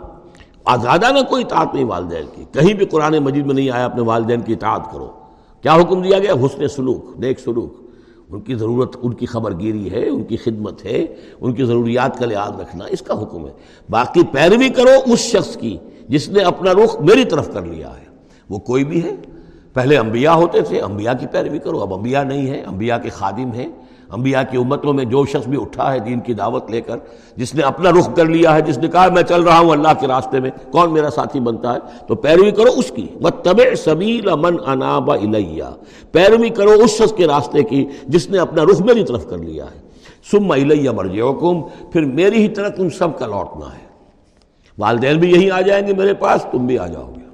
آزادانہ کوئی اطاعت نہیں والدین کی۔ کہیں بھی قرآن مجید میں نہیں آیا اپنے والدین کی اطاعت کرو۔ کیا حکم دیا گیا؟ حسن سلوک، نیک سلوک۔ ان کی ضرورت، ان کی خبر گیری ہے، ان کی خدمت ہے، ان کی ضروریات کا لحاظ رکھنا اس کا حکم ہے۔ باقی پیروی کرو اس شخص کی جس نے اپنا رخ میری طرف کر لیا ہے۔ وہ کوئی بھی ہے۔ پہلے انبیاء ہوتے تھے، انبیاء کی پیروی کرو۔ اب انبیاء نہیں ہے انبیاء کے خادم ہیں۔ انبیاء کی امتوں میں جو شخص بھی اٹھا ہے دین کی دعوت لے کر، جس نے اپنا رخ کر لیا ہے، جس نے کہا میں چل رہا ہوں اللہ کے راستے میں، کون میرا ساتھی بنتا ہے؟ تو پیروی کرو اس کی۔ وہ طب سبیل امن انابا الیہ پیروی کرو اس شخص کے راستے کی جس نے اپنا رخ میری طرف کر لیا ہے۔ سم الیہ مرج حکم پھر میری ہی طرف تم سب کا لوٹنا ہے۔ والدین بھی یہی آ جائیں گے میرے پاس، تم بھی آ جاؤ گے۔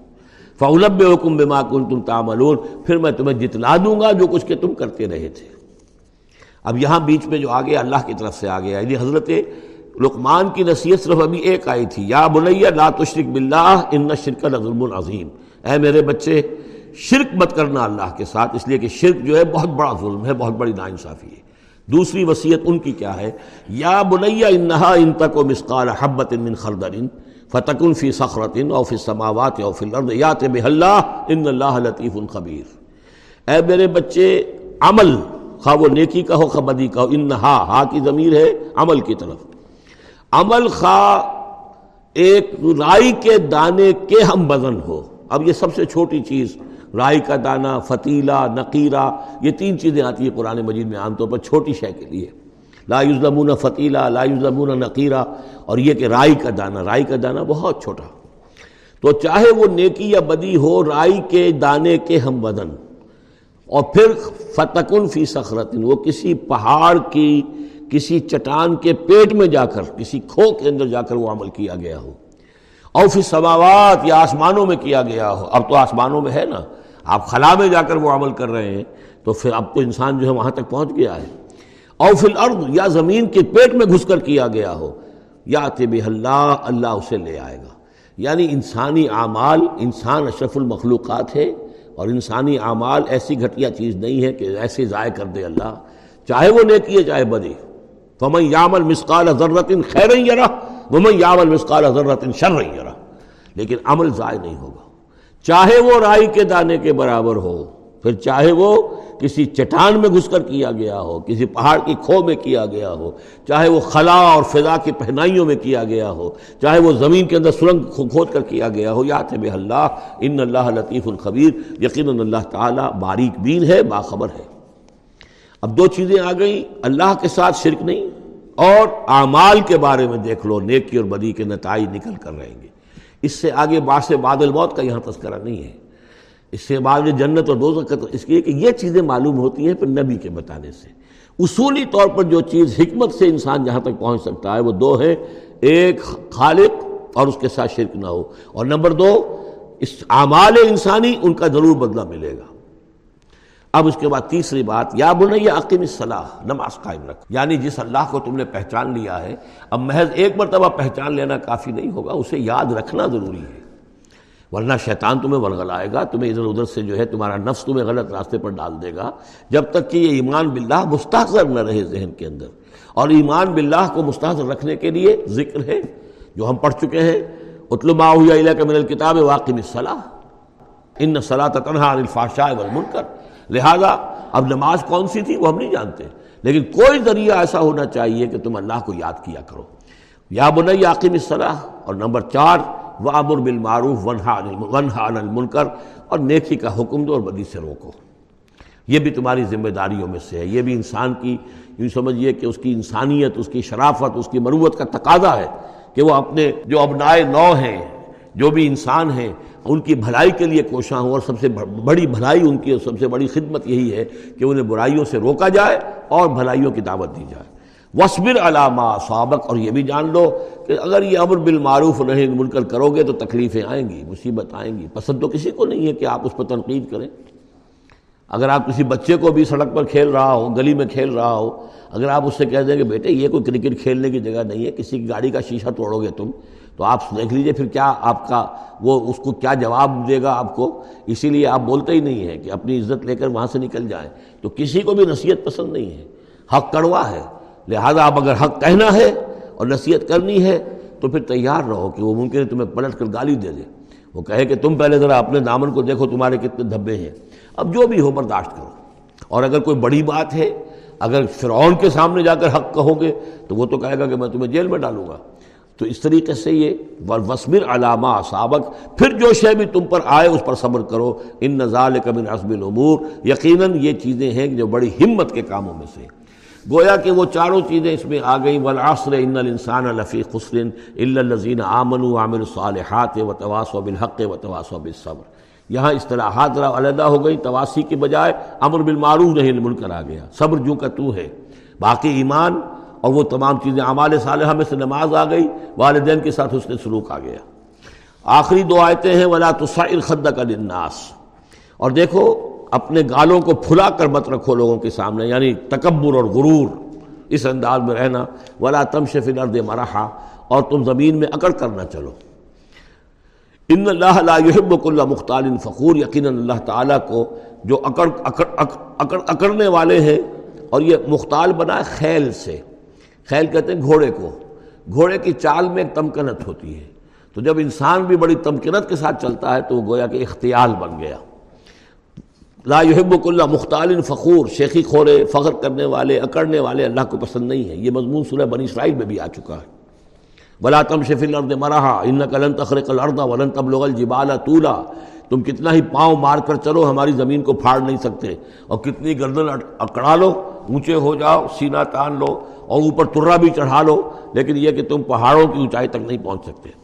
فولب حکم بے کن تم تاملون پھر میں تمہیں جتلا دوں گا جو کچھ کہ تم کرتے رہے تھے۔ اب یہاں بیچ میں جو آگے اللہ کی طرف سے آگے آئی یعنی حضرت لقمان کی نصیحت صرف ابھی ایک آئی تھی، یا بلیہ لا تشرک باللہ ان شرک ظلم العظیم اے میرے بچے، شرک مت کرنا اللہ کے ساتھ، اس لیے کہ شرک جو ہے بہت بڑا ظلم ہے، بہت بڑی ناانصافی ہے۔ دوسری وصیت ان کی کیا ہے؟ یا بلیہ انہا ان تک و مسقال حبت من خردر فتکن فی سخرت او فی السماوات او فی الارض یات بہلہ ان اللہ لطیف خبیر۔ اے میرے بچے، عمل خواہ وہ نیکی کا ہو خواہ بدی کا ہو ان ہا ہا کی ضمیر ہے عمل کی طرف۔ عمل خواہ ایک رائی کے دانے کے ہم وزن ہو۔ اب یہ سب سے چھوٹی چیز، رائی کا دانہ، فتیلہ، نقیرہ، یہ تین چیزیں آتی ہیں قرآن مجید میں عام طور پر چھوٹی شے کے لیے۔ لا یوزمون فتیلہ، لا یوزمون نقیرہ، اور یہ کہ رائی کا دانہ، رائی کا دانہ بہت چھوٹا۔ تو چاہے وہ نیکی یا بدی ہو، رائی کے دانے کے ہم وزن اور پھر فتقن فی سخرتن وہ کسی پہاڑ کی، کسی چٹان کے پیٹ میں جا کر، کسی کھو کے اندر جا کر وہ عمل کیا گیا ہو۔ اور پھر سماوات یا آسمانوں میں کیا گیا ہو۔ اب تو آسمانوں میں ہے نا۔ آپ خلا میں جا کر وہ عمل کر رہے ہیں، تو پھر اب تو انسان جو ہے وہاں تک پہنچ گیا ہے۔ اور پھر ارد یا زمین کے پیٹ میں گھس کر کیا گیا ہو۔ یا طب اللہ اللہ اسے لے آئے گا۔ یعنی انسانی اعمال، انسان اشرف المخلوقات ہے۔ اور انسانی اعمال ایسی گھٹیا چیز نہیں ہے کہ ایسے ضائع کر دے اللہ۔ چاہے وہ نیکی ہے، چاہے بدی۔ فمن یامل مسقال ضرورت خیر یرا ومن یامل مسقال ضرورت شر یرا لیکن عمل ضائع نہیں ہوگا۔ چاہے وہ رائی کے دانے کے برابر ہو پھر چاہے وہ کسی چٹان میں گھس کر کیا گیا ہو، کسی پہاڑ کی کھو میں کیا گیا ہو، چاہے وہ خلا اور فضا کی پہنائیوں میں کیا گیا ہو، چاہے وہ زمین کے اندر سرنگ کھود کر کیا گیا ہو یاد ہے بے اللہ، ان اللہ لطیف الخبیر یقین اللہ تعالیٰ باریک بین ہے، باخبر ہے۔ اب دو چیزیں آ گئیں، اللہ کے ساتھ شرک نہیں، اور اعمال کے بارے میں دیکھ لو، نیکی اور بدی کے نتائج نکل کر رہیں گے۔ اس سے آگے باس بادل موت کا یہاں تذکرہ نہیں ہے۔ اس سے بعد جنت اور دوزخ کا اس لیے کہ یہ چیزیں معلوم ہوتی ہیں پھر نبی کے بتانے سے۔ اصولی طور پر جو چیز حکمت سے انسان جہاں تک پہنچ سکتا ہے وہ دو ہے ایک خالق اور اس کے ساتھ شرک نہ ہو۔ اور نمبر دو، اس اعمال انسانی ان کا ضرور بدلہ ملے گا۔ اب اس کے بعد تیسری بات، یا بولے یا عقیم صلاح نماز قائم رکھو۔ یعنی جس اللہ کو تم نے پہچان لیا ہے، اب محض ایک مرتبہ پہچان لینا کافی نہیں ہوگا، اسے یاد رکھنا ضروری ہے۔ ورنہ شیطان تمہیں ورغلائے گا، تمہیں ادھر ادھر سے جو ہے تمہارا نفس تمہیں غلط راستے پر ڈال دے گا، جب تک کہ یہ ایمان باللہ مستحضر نہ رہے ذہن کے اندر۔ اور ایمان باللہ کو مستحضر رکھنے کے لیے ذکر ہے، جو ہم پڑھ چکے ہیں اتلما علیہ کا من الکتاب واقم صلاح ان صلاح تنہا الفاشاء والمنکر۔ لہذا اب نماز کون سی تھی وہ ہم نہیں جانتے۔ لیکن کوئی ذریعہ ایسا ہونا چاہیے کہ تم اللہ کو یاد کیا کرو۔ یا بنائی عاقم صلاح اور نمبر چار وامر بالمعروف ونہا عن المنکر اور نیکی کا حکم دو اور بدی سے روکو۔ یہ بھی تمہاری ذمہ داریوں میں سے ہے۔ یہ بھی انسان کی یوں سمجھیے کہ اس کی انسانیت، اس کی شرافت، اس کی مروت کا تقاضا ہے کہ وہ اپنے جو ابنائے نو ہیں، جو بھی انسان ہیں، ان کی بھلائی کے لیے کوشاں ہوں اور سب سے بڑی بھلائی ان کی اور سب سے بڑی خدمت یہی ہے کہ انہیں برائیوں سے روکا جائے اور بھلائیوں کی دعوت دی جائے۔ وصبر علامہ سابق اور یہ بھی جان لو کہ اگر یہ امر بالمعروف نہیں منکر کرو گے تو تکلیفیں آئیں گی، مصیبت آئیں گی۔ پسند تو کسی کو نہیں ہے کہ آپ اس پر تنقید کریں۔ اگر آپ کسی بچے کو بھی سڑک پر کھیل رہا ہو، گلی میں کھیل رہا ہو، اگر آپ اس سے کہہ دیں کہ بیٹے یہ کوئی کرکٹ کھیلنے کی جگہ نہیں ہے، کسی کی گاڑی کا شیشہ توڑو گے تم، تو آپ دیکھ لیجیے پھر کیا آپ کا وہ اس کو کیا جواب دے گا آپ کو۔ اسی لیے آپ بولتے ہی نہیں ہیں کہ اپنی عزت لے کر وہاں سے نکل جائیں۔ تو کسی کو بھی نصیحت پسند نہیں ہے۔ حق کڑوا ہے۔ لہذا آپ اگر حق کہنا ہے اور نصیحت کرنی ہے تو پھر تیار رہو کہ وہ ممکن ہے تمہیں پلٹ کر گالی دے دے۔ وہ کہے کہ تم پہلے ذرا اپنے دامن کو دیکھو، تمہارے کتنے دھبے ہیں۔ اب جو بھی ہو برداشت کرو۔ اور اگر کوئی بڑی بات ہے، اگر فرعون کے سامنے جا کر حق کہو گے، تو وہ تو کہے گا کہ میں تمہیں جیل میں ڈالوں گا۔ تو اس طریقے سے یہ وسمر علامہ سابق پھر جو شے بھی تم پر آئے، اس پر صبر کرو۔ ان نظال کبن عصب العمور یقیناً یہ چیزیں ہیں جو بڑی ہمت کے کاموں میں سے گویا کہ وہ چاروں چیزیں اس میں آ گئیں۔ والعصر، ان الانسان لفی خسر الا الذین آمنوا وعملوا الصالحات وتواصوا بالحق وتواصوا بالصبر۔ یہاں اصطلاحات ذرا علیحدہ ہو گئی تواسی کے بجائے امر بالمعروف نہیں المنکر آ گیا۔ صبر جو کا تو ہے۔ باقی ایمان اور وہ تمام چیزیں اعمال صالحہ میں سے نماز آ گئی۔ والدین کے ساتھ اس نے سلوک آ گیا۔ آخری دو آیتیں ہیں۔ ولا تصعر خدک للناس۔ اور دیکھو اپنے گالوں کو پھلا کر مت رکھو لوگوں کے سامنے یعنی تکبر اور غرور، اس انداز میں رہنا۔ ولا تم شف الارض مرحا، اور تم زمین میں اکڑ کر نہ چلو۔ ان اللہ لا يحب كل مختال فخور، یقیناً اللہ تعالیٰ کو جو اکڑ اکڑ اکڑ، اکڑنے والے ہیں، اور یہ مختال بنا ہے خیل سے۔ خیل کہتے ہیں گھوڑے کو۔ گھوڑے کی چال میں ایک تمکنت ہوتی ہے۔ تو جب انسان بھی بڑی تمکنت کے ساتھ چلتا ہے، تو وہ گویا کہ اختیال بن گیا۔ لا يحب اللہ مختال فخور، شیخی خورے فخر کرنے والے، اکڑنے والے اللہ کو پسند نہیں ہے یہ مضمون سورہ بنی اسرائیل میں بھی آ چکا ہے۔ بلا تم شفی الارض مرحا ان کلن تخرق الارض ولن تبلغ الجبال طولا۔ تم کتنا ہی پاؤں مار کر چلو، ہماری زمین کو پھاڑ نہیں سکتے۔ اور کتنی گردن اکڑا لو، اونچے ہو جاؤ، سینہ تان لو اور اوپر ترا بھی چڑھا لو، لیکن یہ کہ تم پہاڑوں کی اونچائی تک نہیں پہنچ سکتے۔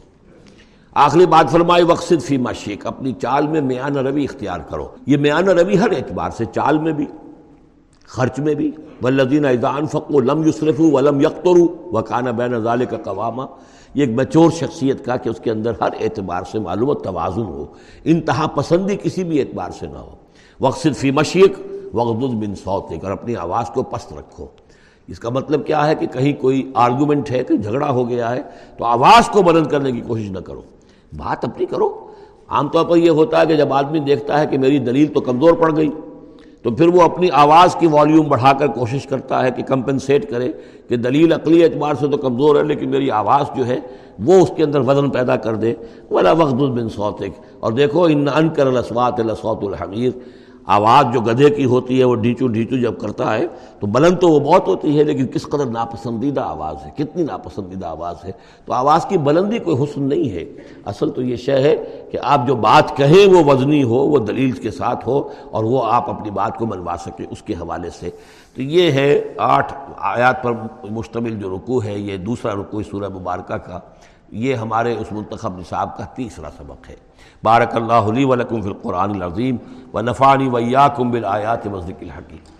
آخری بات فرمائی، وقصد فی مشیق اپنی چال میں میان روی اختیار کرو۔ یہ میان روی ہر اعتبار سے چال میں بھی، خرچ میں بھی۔ ولدین اذان فقو لم یوسرف ولم یکترو وکانہ بین نظال کا قوامہ یہ ایک مچور شخصیت کا کہ اس کے اندر ہر اعتبار سے معلوم توازن ہو۔ انتہا پسندی کسی بھی اعتبار سے نہ ہو۔ وقصد فی مشیق وقد بن سوتک اور اپنی آواز کو پست رکھو۔ اس کا مطلب کیا ہے کہ کہیں کوئی آرگومنٹ ہے کہ جھگڑا ہو گیا ہے، تو آواز کو بلند کرنے کی کوشش نہ کرو۔ بات اپنی کرو۔ عام طور پر یہ ہوتا ہے کہ جب آدمی دیکھتا ہے کہ میری دلیل تو کمزور پڑ گئی، تو پھر وہ اپنی آواز کی والیوم بڑھا کر کوشش کرتا ہے کہ کمپنسیٹ کرے کہ دلیل عقلی اعتبار سے تو کمزور ہے، لیکن میری آواز جو ہے وہ اس کے اندر وزن پیدا کر دے۔ ولا وقت بن سوتک اور دیکھو ان انکر الاسوات الاسوات الحمیر آواز جو گدھے کی ہوتی ہے وہ ڈھیچو ڈھیچو جب کرتا ہے تو بلند تو وہ بہت ہوتی ہے لیکن کس قدر ناپسندیدہ آواز ہے؟ کتنی ناپسندیدہ آواز ہے؟ تو آواز کی بلندی کوئی حسن نہیں ہے۔ اصل تو یہ شے ہے کہ آپ جو بات کہیں وہ وزنی ہو، وہ دلیل کے ساتھ ہو اور وہ آپ اپنی بات کو منوا سکیں اس کے حوالے سے۔ تو یہ ہے آٹھ آیات پر مشتمل جو رکوع ہے، یہ دوسرا رکوع سورہ مبارکہ کا۔ یہ ہمارے اس منتخب نصاب کا تیسرا سبق ہے۔ بارک اللہ علی ولکم فی القرآن العظیم و ویا ویاکم بالآیات مزدق الحکیم